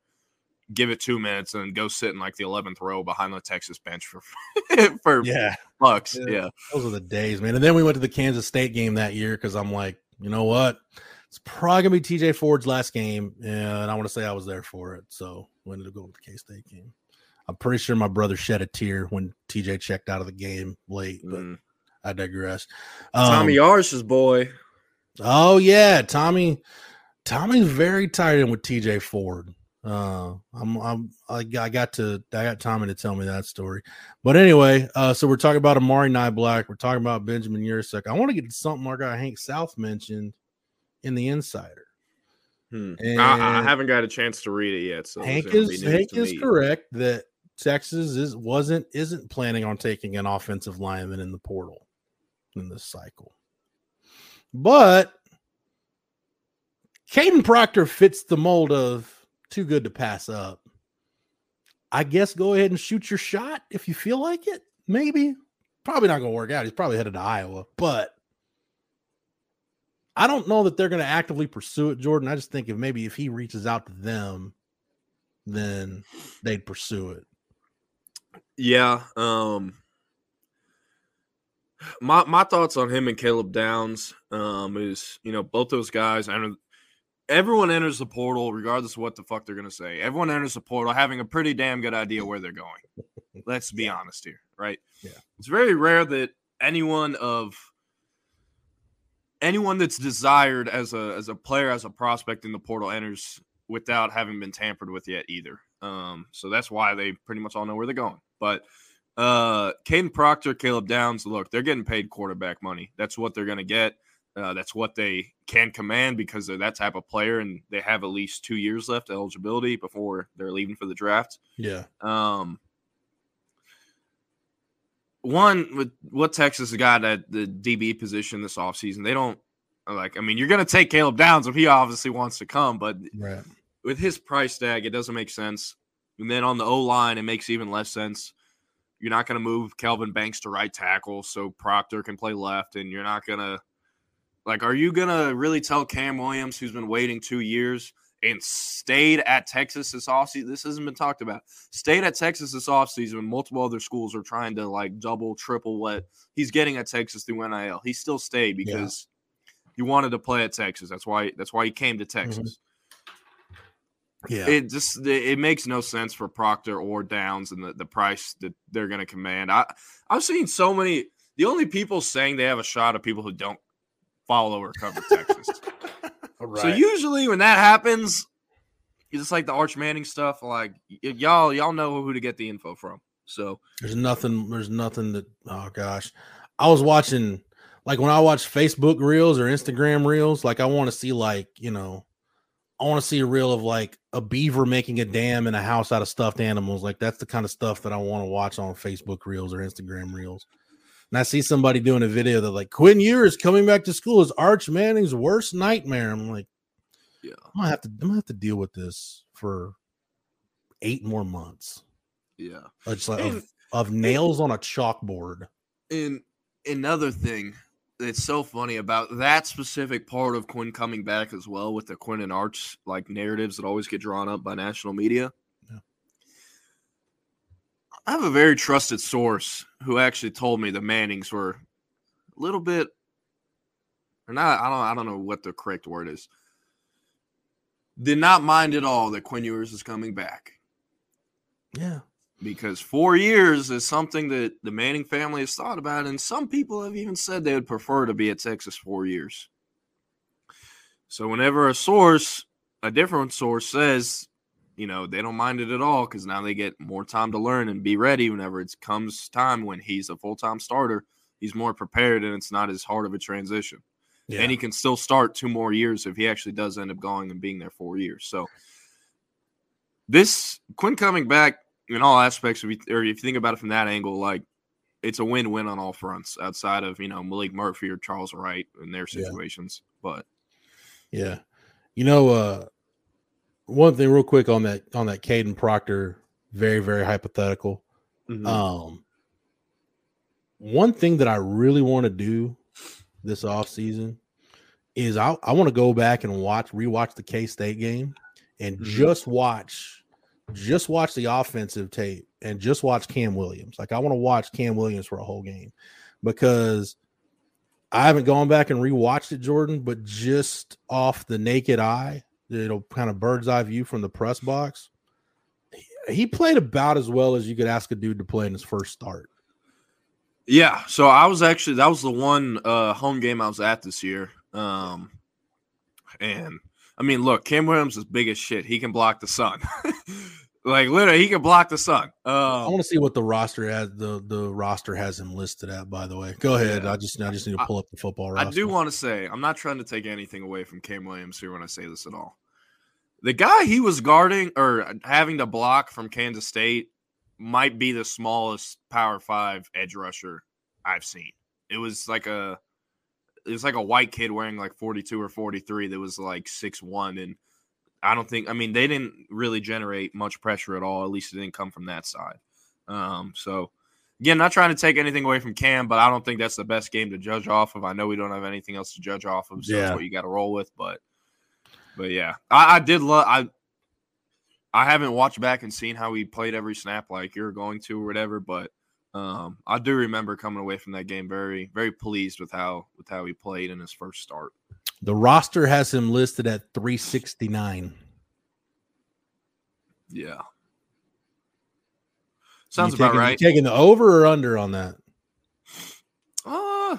give it two minutes, and go sit in like the eleventh row behind the Texas bench for for yeah, bucks. Yeah. Yeah. those are the days, man. And then we went to the Kansas State game that year because I'm like, you know what? It's probably gonna be TJ Ford's last game, and I want to say I was there for it. So we ended up going to the K State game. I'm pretty sure my brother shed a tear when TJ checked out of the game late, but Mm. I digress. Tommy Um, Yarsh's boy. Oh yeah, Tommy. Tommy's very tight in with TJ Ford. Uh, I'm, I'm, I got, to, I got Tommy to tell me that story. But anyway, uh, so we're talking about Amari Black. We're talking about Benjamin Yurosek. I want to get to something our guy Hank South mentioned in the Insider. Hmm. I, I haven't got a chance to read it yet. So Hank it's gonna be is Hank is me. correct that Texas is wasn't isn't planning on taking an offensive lineman in the portal in this cycle. But Kadyn Proctor fits the mold of too good to pass up. I guess go ahead and shoot your shot if you feel like it. Maybe. Probably not going to work out. He's probably headed to Iowa, but I don't know that they're going to actively pursue it, Jordan. I just think if maybe if he reaches out to them, then they'd pursue it. Yeah. Um my my thoughts on him and Caleb Downs um is you know both those guys enter everyone enters the portal regardless of what the fuck they're gonna say. Everyone enters the portal having a pretty damn good idea where they're going. Let's be honest here, right? Yeah. It's very rare that anyone of anyone that's desired as a as a player as a prospect in the portal enters without having been tampered with yet either. Um, so that's why they pretty much all know where they're going. But uh Kadyn Proctor, Caleb Downs, look, they're getting paid quarterback money. That's what they're gonna get. Uh, that's what they can command because they're that type of player and they have at least two years left eligibility before they're leaving for the draft. Yeah. Um, one with what Texas got at the DB position this offseason, they don't like. I mean, you're going to take Caleb Downs if he obviously wants to come, but Right. with his price tag, it doesn't make sense. And then on the O line, it makes even less sense. You're not going to move Kelvin Banks to right tackle so Proctor can play left, and you're not going to like. Are you going to really tell Cam Williams, who's been waiting two years and stayed at Texas this offseason? This hasn't been talked about. Stayed at Texas this offseason when multiple other schools are trying to like double, triple what he's getting at Texas through NIL. He still stayed because he wanted to play at Texas. That's why that's why he came to mm-hmm. Texas. Yeah. It just it makes no sense for Proctor or Downs and the, the price that they're going to command. I I've seen so many. The only people saying they have a shot are people who don't follow or cover Texas. right. So usually when that happens, it's just like the Arch Manning stuff. Like y- y'all y'all know who to get the info from. So There's nothing. There's nothing that. Oh gosh, I was watching like when I watch Facebook reels or Instagram reels. Like I want to see like you know, I want to see a reel of like a beaver making a dam in a house out of stuffed animals. Like that's the kind of stuff that I want to watch on Facebook reels or Instagram reels. And I see somebody doing a video that like Quinn Ewers coming back to school is Arch Manning's worst nightmare. I'm like, yeah, I'm gonna have to. I'm gonna have to deal with this for eight more months. yeah. It's like And- of, of nails on a chalkboard. And another thing that's so funny about that specific part of Quinn coming back as well with the Quinn and Arch like narratives that always get drawn up by national media. I have a very trusted source who actually told me the Mannings were a little bit or not I don't I don't know what the correct word is. Did not mind at all that Quinn Ewers is coming back Yeah. because four years is something that the Manning family has thought about, and some people have even said they would prefer to be at Texas four years. So whenever a source, a different source says, you know, they don't mind it at all because now they get more time to learn and be ready whenever it comes time when he's a full time starter. He's more prepared and it's not as hard of a transition. Yeah. And he can still start two more years if he actually does end up going and being there four years. So this Quinn coming back in all aspects, of, or if you think about it from that angle, like it's a win-win on all fronts outside of you know Maalik Murphy or Charles Wright in their Yeah. situations. But yeah. You know, uh one thing real quick on that on that Kadyn Proctor, very, very hypothetical. Um one thing that I really want to do this off season is I, I want to go back and watch rewatch the K State game and Mhm. just watch just watch the offensive tape and just watch Cam Williams. Like I want to watch Cam Williams for a whole game because I haven't gone back and rewatched it, Jordan, but just off the naked eye, you know, kind of bird's eye view from the press box, he- he played about as well as you could ask a dude to play in his first start. yeah, so I was actually that was the one uh, home game I was at this year. Um, and I mean, look, Cam Williams is big as shit. He can block the sun. like literally, he can block the sun. I Um, want to see what the roster has the the roster has him listed at. By the way, go ahead. Yeah. I just I just need to pull up the football roster. I do want to say, I'm not trying to take anything away from Cam Williams here when I say this at all. The guy he was guarding or having to block from Kansas State might be the smallest Power Five edge rusher I've seen. It was like a, it was like a white kid wearing like 42 or 43 that was like six one, and I don't think, I mean, they didn't really generate much pressure at all. At least it didn't come from that side. Um, so again, not trying to take anything away from Cam, but I don't think that's the best game to judge off of. I know we don't have anything else to judge off of, so Yeah. that's what you got to roll with. But, but yeah, I, I did love. I I haven't watched back and seen how he played every snap like you're going to or whatever, but um, I do remember coming away from that game very very pleased with how with how he played in his first start. The roster has him listed at 369. Yeah, sounds about taking, you right. taking the over or under on that? Uh,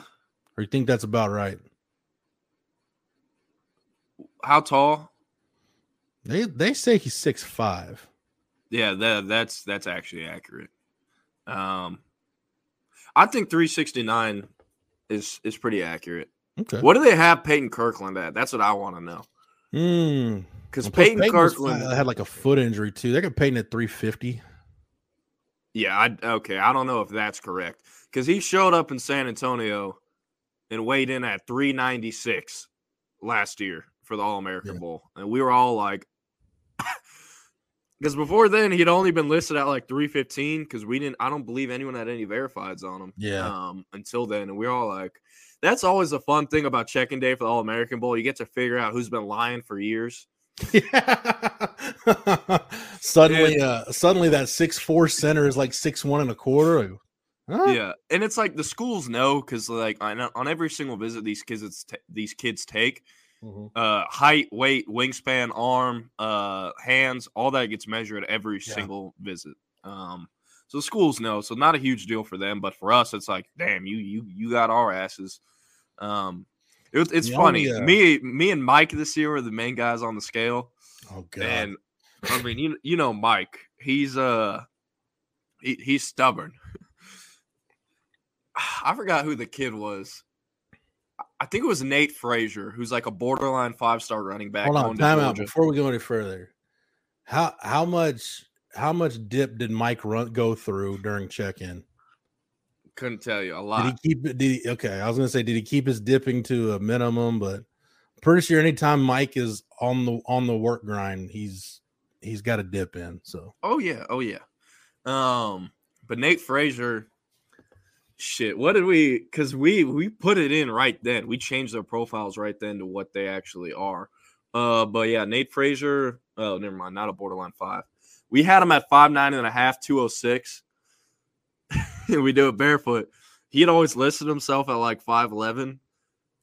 Or you think that's about right? How tall? They they say he's six five. Yeah, that that's that's actually accurate. Um, I think 369 is is pretty accurate. Okay. What do they have Peyton Kirkland at? That's what I want to know. Hmm. Because Well, Peyton, Peyton Kirkland, had like a foot injury too. They got Peyton at 350. yeah, I, okay, I don't know if that's correct because he showed up in San Antonio and weighed in at 396 last year for the All American Yeah. Bowl, and we were all like, because before then he'd only been listed at like 315 because we didn't. I don't believe anyone had any verifieds on him. Yeah. Um, until then, and we are all like, that's always a fun thing about checking day for the All American Bowl. You get to figure out who's been lying for years. Yeah. suddenly, uh, suddenly that six four center is like six one and a quarter. Huh? Yeah, and it's like the schools know because like on, on every single visit these kids it's t- these kids take, Mhm. uh, height, weight, wingspan, arm, uh, hands, all that gets measured every Yeah. single visit. Um, so the schools know, so not a huge deal for them, but for us, it's like, damn, you you you got our asses. Um, it, it's The funny. only, uh, me me and Mike this year were the main guys on the scale. Oh god. And I mean, you you know Mike, he's uh he, he's stubborn. I forgot who the kid was. I- think it was Nate Frazier, who's like a borderline five star running back. Hold on, time out before we go any further. How how much how much dip did Mike run go through during check in? Couldn't tell you a lot. Did he keep it? Did he, okay, I was gonna say, did he keep his dipping to a minimum? But pretty sure anytime Mike is on the on the work grind, he's he's got a dip in. So Oh yeah, oh yeah. Um, but Nate Frazier, shit. What did we? Because we we put it in right then. We changed their profiles right then to what they actually are. Uh, but yeah, Nate Frazier. Oh, never mind. Not a borderline five. We had him at five nine and a half, two oh six. we do it barefoot. He had always listed himself at like five eleven.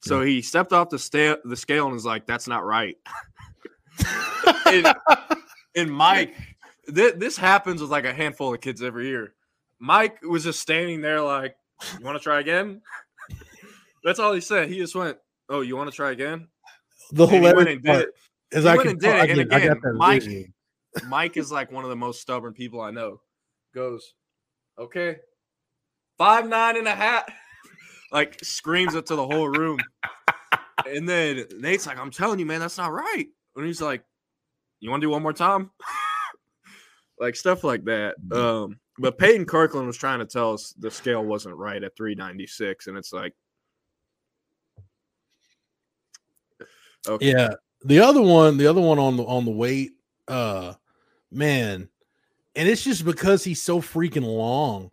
So he stepped off the sta- the scale and was like, "That's not right." and, and Mike, th- this happens with like a handful of kids every year. Mike was just standing there like, "You want to try again?" That's all he said. He just went, "Oh, you want to try again?" the And hilarious part is He I can and did it, and again, Mike-. Mike is like one of the most stubborn people I know. Goes, okay, five nine and a half. Like screams it to the whole room. And then Nate's like, I'm telling you, man, that's not right. And he's like, You want to do one more time? like stuff like that. Um, but Peyton Kirkland was trying to tell us the scale wasn't right at 396, and it's like Okay. Yeah. The other one, the other one on the on the weight, uh man, and it's just because he's so freaking long.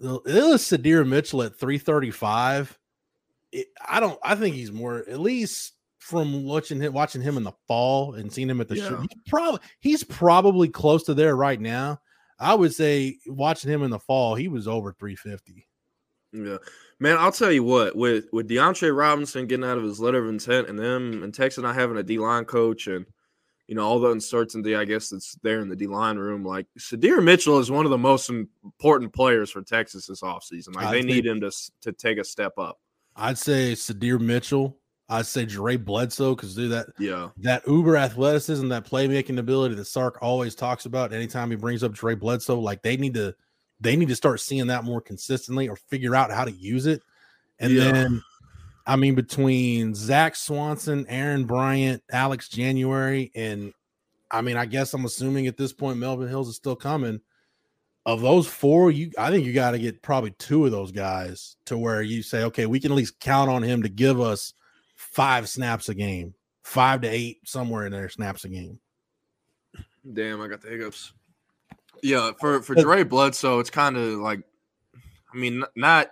The- It was Sydir Mitchell at 335. It, I don't I think he's more at least from watching him watching him in the fall and seeing him at the show. He's probably he's probably close to there right now. I would say watching him in the fall, he was over 350. Yeah, man. I'll tell you what. With with DeAndre Robinson getting out of his letter of intent, and them and Texas not having a D line coach, and you know all the uncertainty, I guess that's there in the D line room. Like Sydir Mitchell is one of the most important players for Texas this offseason. Like I they think- need him to to take a step up. I'd say Sydir Mitchell. I'd say Dre Bledsoe because do that Yeah, that uber athleticism, that playmaking ability that Sark always talks about anytime he brings up Dre Bledsoe, like they need to they need to start seeing that more consistently or figure out how to use it. And Yeah. then I mean between Zach Swanson, Aaron Bryant, Alex January, and I mean, I guess I'm assuming at this point Melvin Hills is still coming. Of those four, you I think you got to get probably two of those guys to where you say, okay, we can at least count on him to give us five snaps a game, five to eight, somewhere in there, snaps a game. damn, I got the hiccups. Yeah, for for Dre Bledsoe, it's kind of like, I mean, not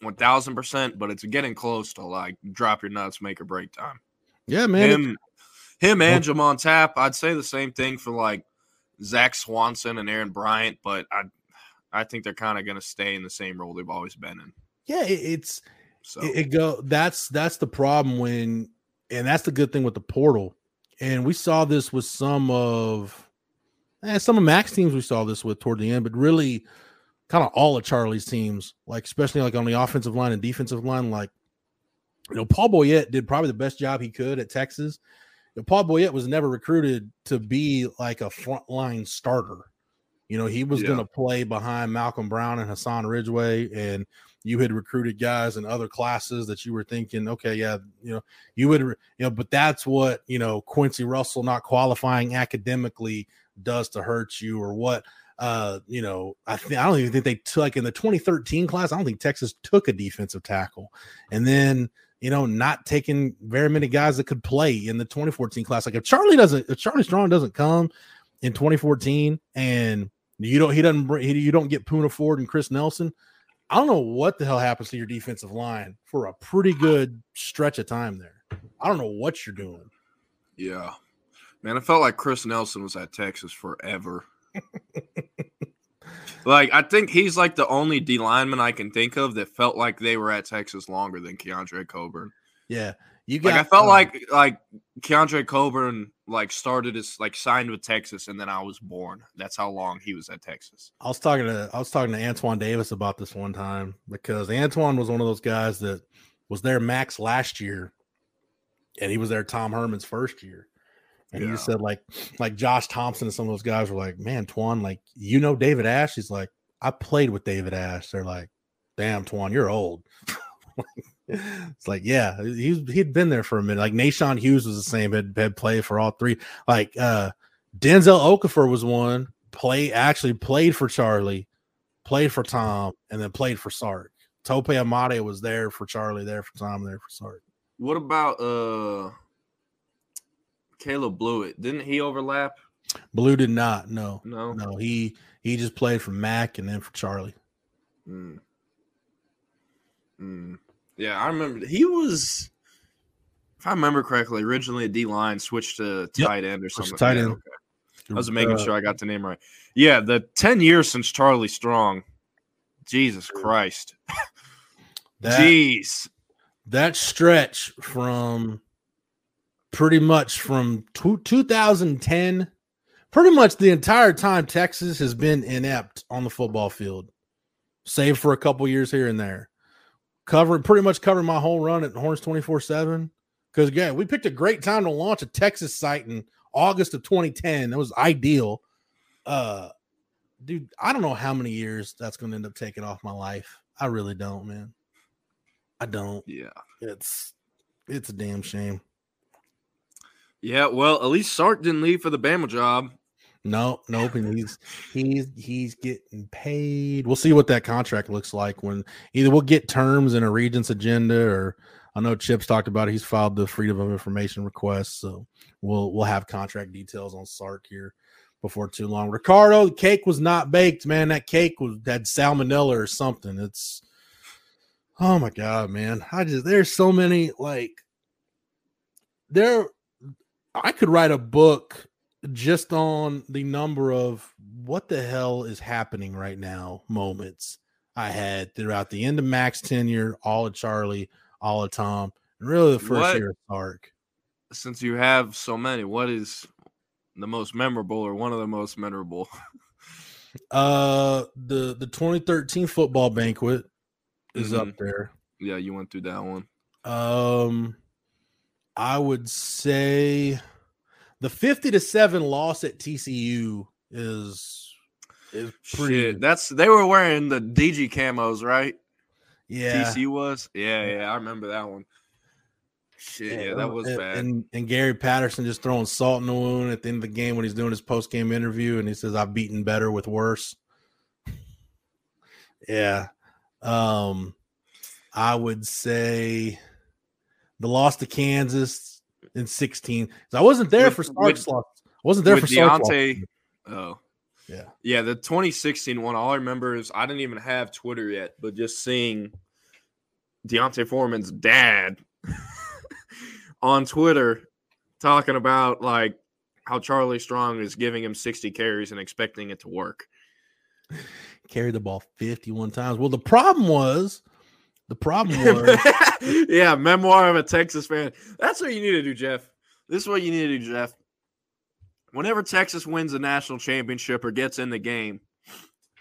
one thousand percent, but it's getting close to like drop your nuts, make or break time. Yeah, man. him, him and Jamon Tap. I'd say the same thing for like Zach Swanson and Aaron Bryant, but I, I think they're kind of going to stay in the same role they've always been in. yeah, it's So it, it go that's that's the problem when and that's the good thing with the portal. And we saw this with some of eh, some of Max teams we saw this with toward the end, but really kind of all of Charlie's teams, like especially like on the offensive line and defensive line, like you know, Paul Boyette did probably the best job he could at Texas. You know, Paul Boyette was never recruited to be like a frontline starter. You know, he was Yeah. going to play behind Malcolm Brown and Hassan Ridgeway, and you had recruited guys in other classes that you were thinking, okay, yeah, you know, you would, you know, but that's what you know Quincy Russell not qualifying academically does to hurt you, or what uh, you know, I think I don't even think they took like in the 2013 class. I don't think Texas took a defensive tackle, and then you know, not taking very many guys that could play in the 2014 class. Like if Charlie doesn't, if Charlie Strong doesn't come in 2014, and you don't, he doesn't, he, you don't get Poona Ford and Chris Nelson. I don't know what the hell happens to your defensive line for a pretty good stretch of time there. I don't know what you're doing. yeah, man, it felt like Chris Nelson was at Texas forever. Like I think he's like the only D lineman I can think of that felt like they were at Texas longer than Keondre Coburn. Yeah, you got. Like I felt uh, like like Keondre Coburn like started his like signed with Texas and then I was born. That's how long he was at Texas. I was talking to I was talking to Antoine Davis about this one time because Antoine was one of those guys that was there max last year, and he was there Tom Herman's first year. And he said like like Josh Thompson and some of those guys were like, man, Twan, like you know David Ash. He's like, I played with David Ash. They're like, damn, Twan, you're old. it's like, yeah, he he'd been there for a minute. Like Naashon Hughes was the same, had, had played for all three. Like uh Denzel Okafor was one, play actually played for Charlie, played for Tom, and then played for Sark. Tope Amade was there for Charlie, there for Tom, there for Sark. What about uh Caleb Bluiett? Didn't he overlap? Blue did not, no. No. No, he he just played for Mac and then for Charlie. Mm. Mm. Yeah, I remember he was if I remember correctly, originally a D line switched to Yep. tight end or something. tight end. okay. I was making Uh, sure I got the name right. Yeah, the 10 years since Charlie Strong. Jesus Christ. that, Jeez. that stretch from pretty much from two, 2010 pretty much the entire time texas has been inept on the football field save for a couple years here and there covering pretty much covering my whole run at horns 24 7 because again we picked a great time to launch a texas site in august of 2010 that was ideal uh dude i don't know how many years that's going to end up taking off my life i really don't man i don't Yeah. it's it's a damn shame. Yeah, well, at least Sark didn't leave for the Bama job. No, nope. And he's he's he's getting paid. We'll see what that contract looks like when either we'll get terms in a regent's agenda or I know Chips talked about it. He's filed the freedom of information request. So we'll we'll have contract details on Sark here before too long. Ricardo, the cake was not baked, man. That cake was had salmonella or something. It's oh my god, man. I just there's so many like there I could write a book just on the number of what the hell is happening right now moments I had throughout the end of Max tenure, all of Charlie, all of Tom, and really the first What? year of Sark. Since you have so many, what is the most memorable or one of the most memorable? Uh the the 2013 football banquet is up there. Yeah, you went through that one. Um I would say the 50 to 7 loss at TCU is is pretty Shit, that's they were wearing the DG camos, right? yeah. TCU was. Yeah, yeah, I remember that one. Shit, yeah, that was and, bad. And and Gary Patterson just throwing salt in the wound at the end of the game when he's doing his post game interview, and he says, "I've beaten better with worse." yeah, um, I would say the loss to Kansas in sixteen. So I wasn't there With- for loss. I wasn't there for. D'Onta. Oh, Yeah, yeah, the 2016 one. All I remember is I didn't even have Twitter yet, but just seeing D'Onta Foreman's dad on Twitter talking about like how Charlie Strong is giving him 60 carries and expecting it to work. carried the ball fifty-one times. Well, the problem was, the problem was. yeah, memoir of a Texas fan. That's what you need to do, Jeff. This is what you need to do, Jeff. Whenever Texas wins a national championship or gets in the game,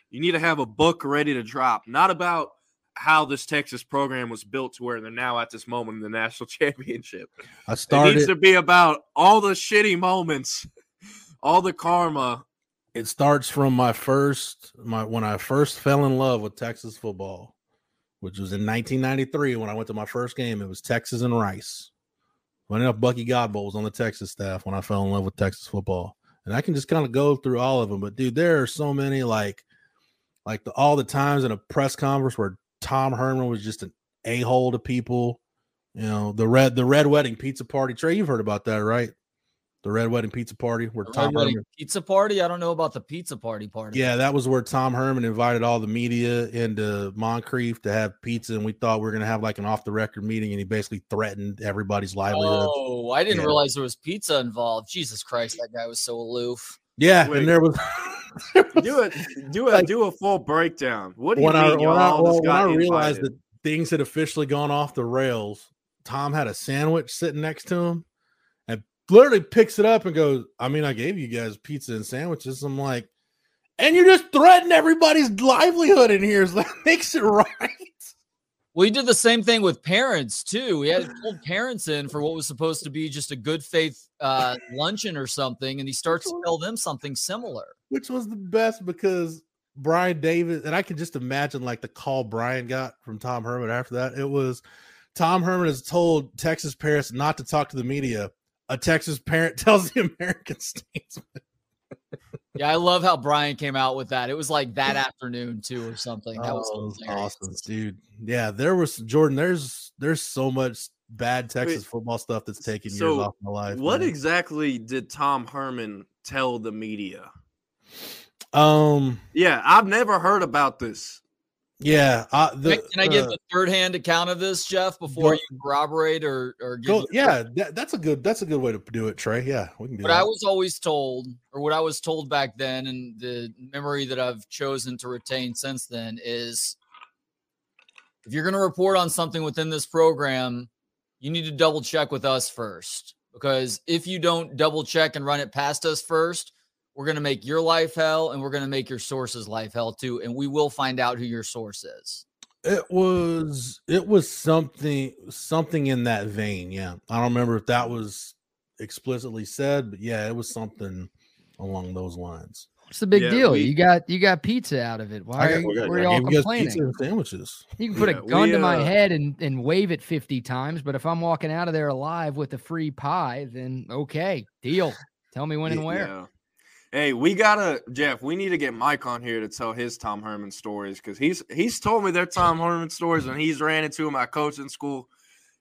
you need to have a book ready to drop. Not about how this Texas program was built to where they're now at this moment in the national championship. I started. It needs to be about all the shitty moments, all the karma. it starts from my first my when I first fell in love with Texas football, which was in 1993 when I went to my first game. It was Texas and Rice. Funny enough, Bucky Godbolt was on the Texas staff when I fell in love with Texas football, and I can just kind of go through all of them. But dude, there are so many like, like the, all the times in a press conference where Tom Herman was just an a hole to people. You know the red the red wedding pizza party. Trey, you've heard about that, right? The red wedding pizza party where The Tom Red Herman. pizza party. I don't know about the pizza party part. of it. Yeah, that was where Tom Herman invited all the media into Moncrief to have pizza, and we thought we were gonna have like an off the record meeting, and he basically threatened everybody's livelihood. Oh, I didn't Yeah. realize there was pizza involved. Jesus Christ, that guy was so aloof. Yeah, Wait. and there was Do it. Do a Like- do a full breakdown. What do you when I mean when I, y'all well, just when I got realized invited? that things had officially gone off the rails, Tom had a sandwich sitting next to him and literally picks it up and goes, I mean, I gave you guys pizza and sandwiches. I'm like, and you just threaten everybody's livelihood in here. So that makes it right. We did the same thing with parents too. We had pulled parents in for what was supposed to be just a good faith uh, luncheon or something, and he starts to tell them something similar. Which was the best because Brian Davis, and I can just imagine like the call Brian got from Tom Herman after that. It was Tom Herman has told Texas parents not to talk to the media. A Texas parent tells the American statesman. Yeah, I love how Brian came out with that. It was like that afternoon too, or something. That was, Oh, it was awesome, dude. Yeah, there was Jordan. There's there's so much bad Texas Wait, football stuff that's taking so years off my life. What man. exactly did Tom Herman tell the media? um, Yeah, I've never heard about this. Yeah. Uh, the, Can, I give uh, the third hand account of this, Jeff, before Go- you corroborate or or give go? Yeah, that, that's a good that's a good way to do it, Trey. Yeah, we can do what that. I was always told, or what I was told back then, and the memory that I've chosen to retain since then is if you're going to report on something within this program, you need to double check with us first. Because if you don't double check and run it past us first, we're going to make your life hell and we're going to make your source's life hell too. And we will find out who your source is. It was it was something something in that vein. Yeah, I don't remember if that was explicitly said, but yeah, it was something along those lines. What's the big Yeah, deal? we- you got you got pizza out of it. Why I are you, we got- why y'all you complaining? pizza and sandwiches. You can put Yeah, a gun we, to my uh, head and, and wave it 50 times, but if I'm walking out of there alive with a free pie, then okay, deal. Tell me when and where. Hey, we gotta Jeff. We need to get Mike on here to tell his Tom Herman stories because he's he's told me their Tom Herman stories when he's ran into him at coaching school,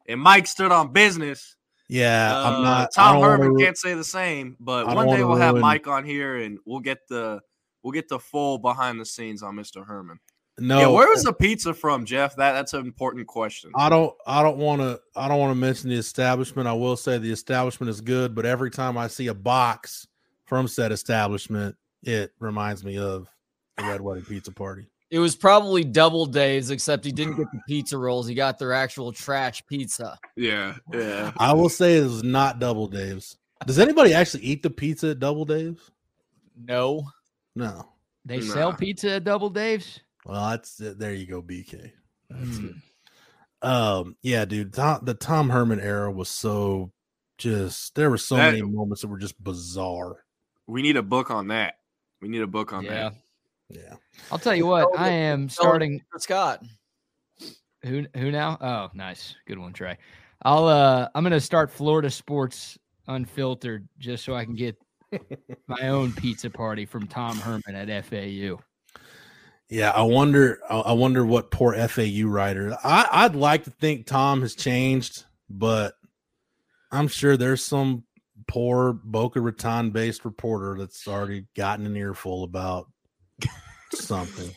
and Mike stood on business. Yeah, Uh, I'm not. Tom Herman can't say the same, but one day we'll have Mike on here and we'll get the we'll get the full behind the scenes on Mr. Herman. No, yeah, where was the pizza from, Jeff? That that's an important question. I don't I don't want to I don't want to mention the establishment. I will say the establishment is good, but every time I see a box from said establishment, it reminds me of the Red Wedding Pizza Party. It was probably Double Dave's, except he didn't get the pizza rolls. He got their actual trash pizza. Yeah, yeah. I will say it was not Double Dave's. Does anybody actually eat the pizza at Double Dave's? No. No. They sell pizza at Double Dave's. Well, that's there. You go, BK. That's good. Um, yeah, dude. Tom, the Tom Herman era was so just. There were so That- many moments that were just bizarre. We need a book on that. We need a book on Yeah. that. Yeah. I'll tell you what, Tell I am starting. Scott. Who who now? Oh, nice, good one, Trey. I'll uh, I'm gonna start Florida sports unfiltered just so I can get my own pizza party from Tom Herman at FAU. Yeah, I wonder. I I wonder what poor FAU writer. I, I'd like to think Tom has changed, but I'm sure there's some poor Boca Raton based reporter that's already gotten an earful about something.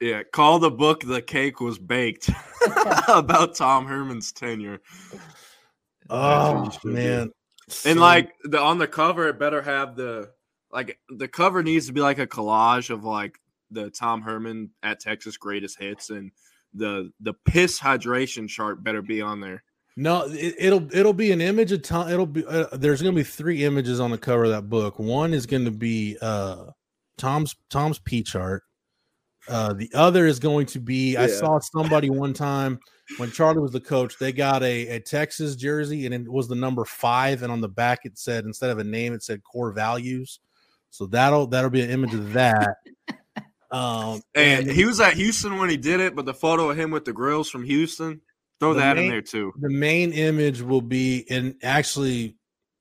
Yeah, call the book "The Cake Was Baked" about Tom Herman's tenure. Oh should do. man! And So- like the on the cover, it better have the like the cover needs to be like a collage of like the Tom Herman at Texas greatest hits, and the the piss hydration chart better be on there. No, it, it'll it'll be an image of Tom. It'll be uh, there's going to be three images on the cover of that book. One is going to be uh Tom's Tom's P chart. Uh, the other is going to be I saw somebody one time when Charlie was the coach. They got a, a Texas jersey and it was the number five, and on the back it said instead of a name it said core values. So that'll that'll be an image of that. Um, And he was at Houston when he did it, but the photo of him with the grills from Houston, throw The that main- in there too. the main image will be and actually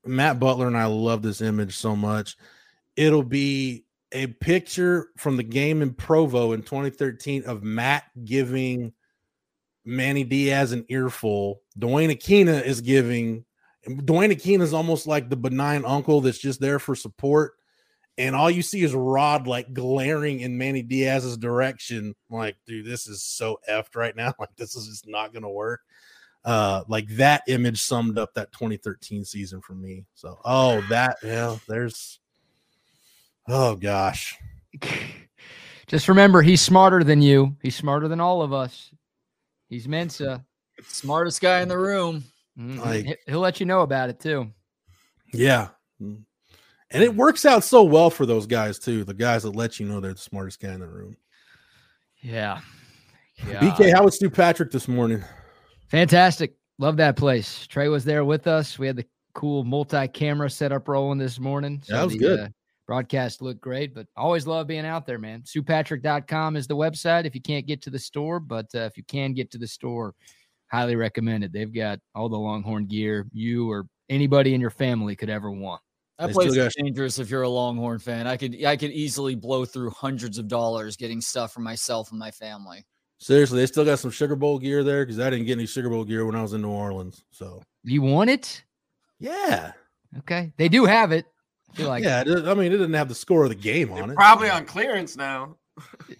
Matt Butler and I love this image so much. It'll be a picture from the game in Provo in 2013 of Matt giving Manny Diaz an earful. Duane Akina is giving Duane Akina is almost like the benign uncle that's just there for support. And all you see is Rod like glaring in Manny Diaz's direction. Like, dude, this is so effed right now. Like, this is just not gonna work uh like that image summed up that 2013 season for me so oh that yeah there's Oh gosh. Just remember, he's smarter than you. He's smarter than all of us. He's Mensa. Smartest guy in the room. Mhm. Like- He'll let you know about it too. Yeah. And it works out so well for those guys too. The guys that let you know they're the smartest guy in the room. Yeah. Yeah. BK, how was Sue Patrick this morning? Fantastic. Love that place. Trey was there with us. We had the cool multi-camera setup rolling this morning. That was the, good. uh, broadcast looked great, but always love being out there, man. SuePatrick.com is the website if you can't get to the store, but uh, if you can get to the store, highly recommend it. They've got all the Longhorn gear you or anybody in your family could ever want. That They place still is dangerous if you're a Longhorn fan. I could I could easily blow through hundreds of dollars getting stuff for myself and my family. Seriously, they still got some Sugar Bowl gear there because I didn't get any Sugar Bowl gear when I was in New Orleans. So You want it? yeah, Okay. They do have it. I feel like yeah. it I mean, it didn't have the score of the game on They're it. probably on clearance now.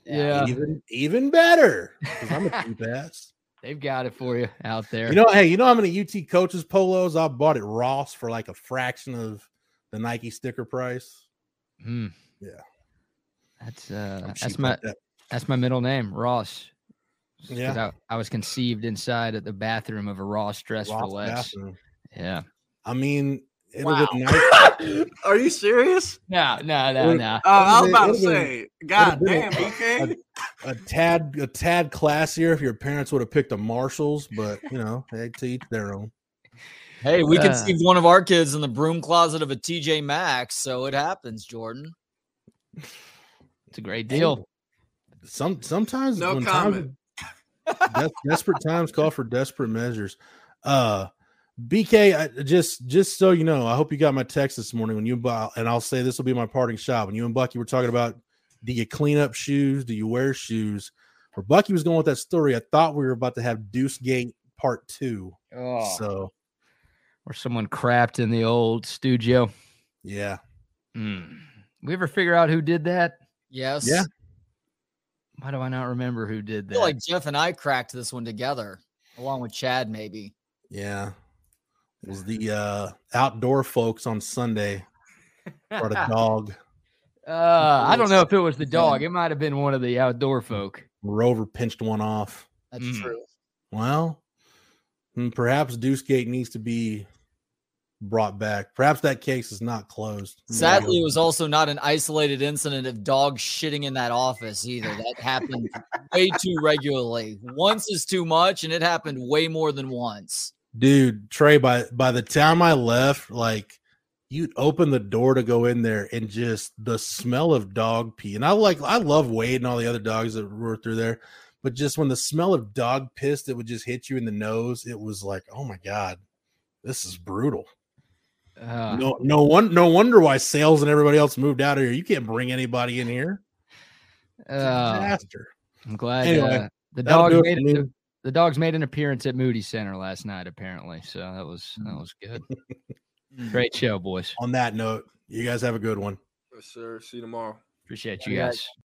yeah, even even better I'm a cheap ass. they've got it for you out there. You know, hey, you know how many UT coaches polos I bought at Ross for like a fraction of the Nike sticker price? Hmm. Yeah. That's uh that's my like that. that's my middle name, Ross. Yeah. I, I was conceived inside of the bathroom of a Ross dress for less. bathroom. Yeah. I mean, it Wow. been nice. Are you serious? No, no, no, no. Oh, I was It'd about to been- say, God been damn, a- BK. a tad a tad classier if your parents would have picked a Marshalls, but you know, they to each their own. Hey, we Uh. conceived one of our kids in the broom closet of a TJ Maxx, so it happens, Jordan. It's a great deal. Some sometimes No when comment. times des- desperate times call for desperate measures. Uh BK, I, just just so you know, I hope you got my text this morning when you bought, and I'll say this will be my parting shot. When you and Bucky were talking about, do you clean up shoes? Do you wear shoes? Where Bucky was going with that story, I thought we were about to have Deuce Gate Part Two. Oh. So Or someone crapped in the old studio. yeah, Hmm. We ever figure out who did that? Yes. Yeah. Why do I not remember who did I that? feel like Jeff and I cracked this one together, along with Chad, maybe. yeah. It was the uh outdoor folks on Sunday brought a dog. Uh, I don't know if it was the dog. It might have been one of the outdoor folk. Rover pinched one off. That's Mm. true. Well, mm, perhaps Deuce Gate needs to be brought back. Perhaps that case is not closed. Sadly, it was also not an isolated incident of dogs shitting in that office either. That happened way too regularly. Once is too much, and it happened way more than once. dude, Trey. By by the time I left, like you'd open the door to go in there, and just the smell of dog pee. And I like, I love Wade and all the other dogs that were through there, but just when the smell of dog piss that would just hit you in the nose, it was like, oh my god, this is brutal. Uh, no, no one, no wonder why sales and everybody else moved out of here. You can't bring anybody in here. It's uh, disaster. I'm glad Anyway, uh, the dog made it. me. The dogs made an appearance at Moody Center last night, apparently. So that was that was good. Great show, boys. On that note, you guys have a good one. Yes, sir. See you tomorrow. Appreciate you Yeah. guys.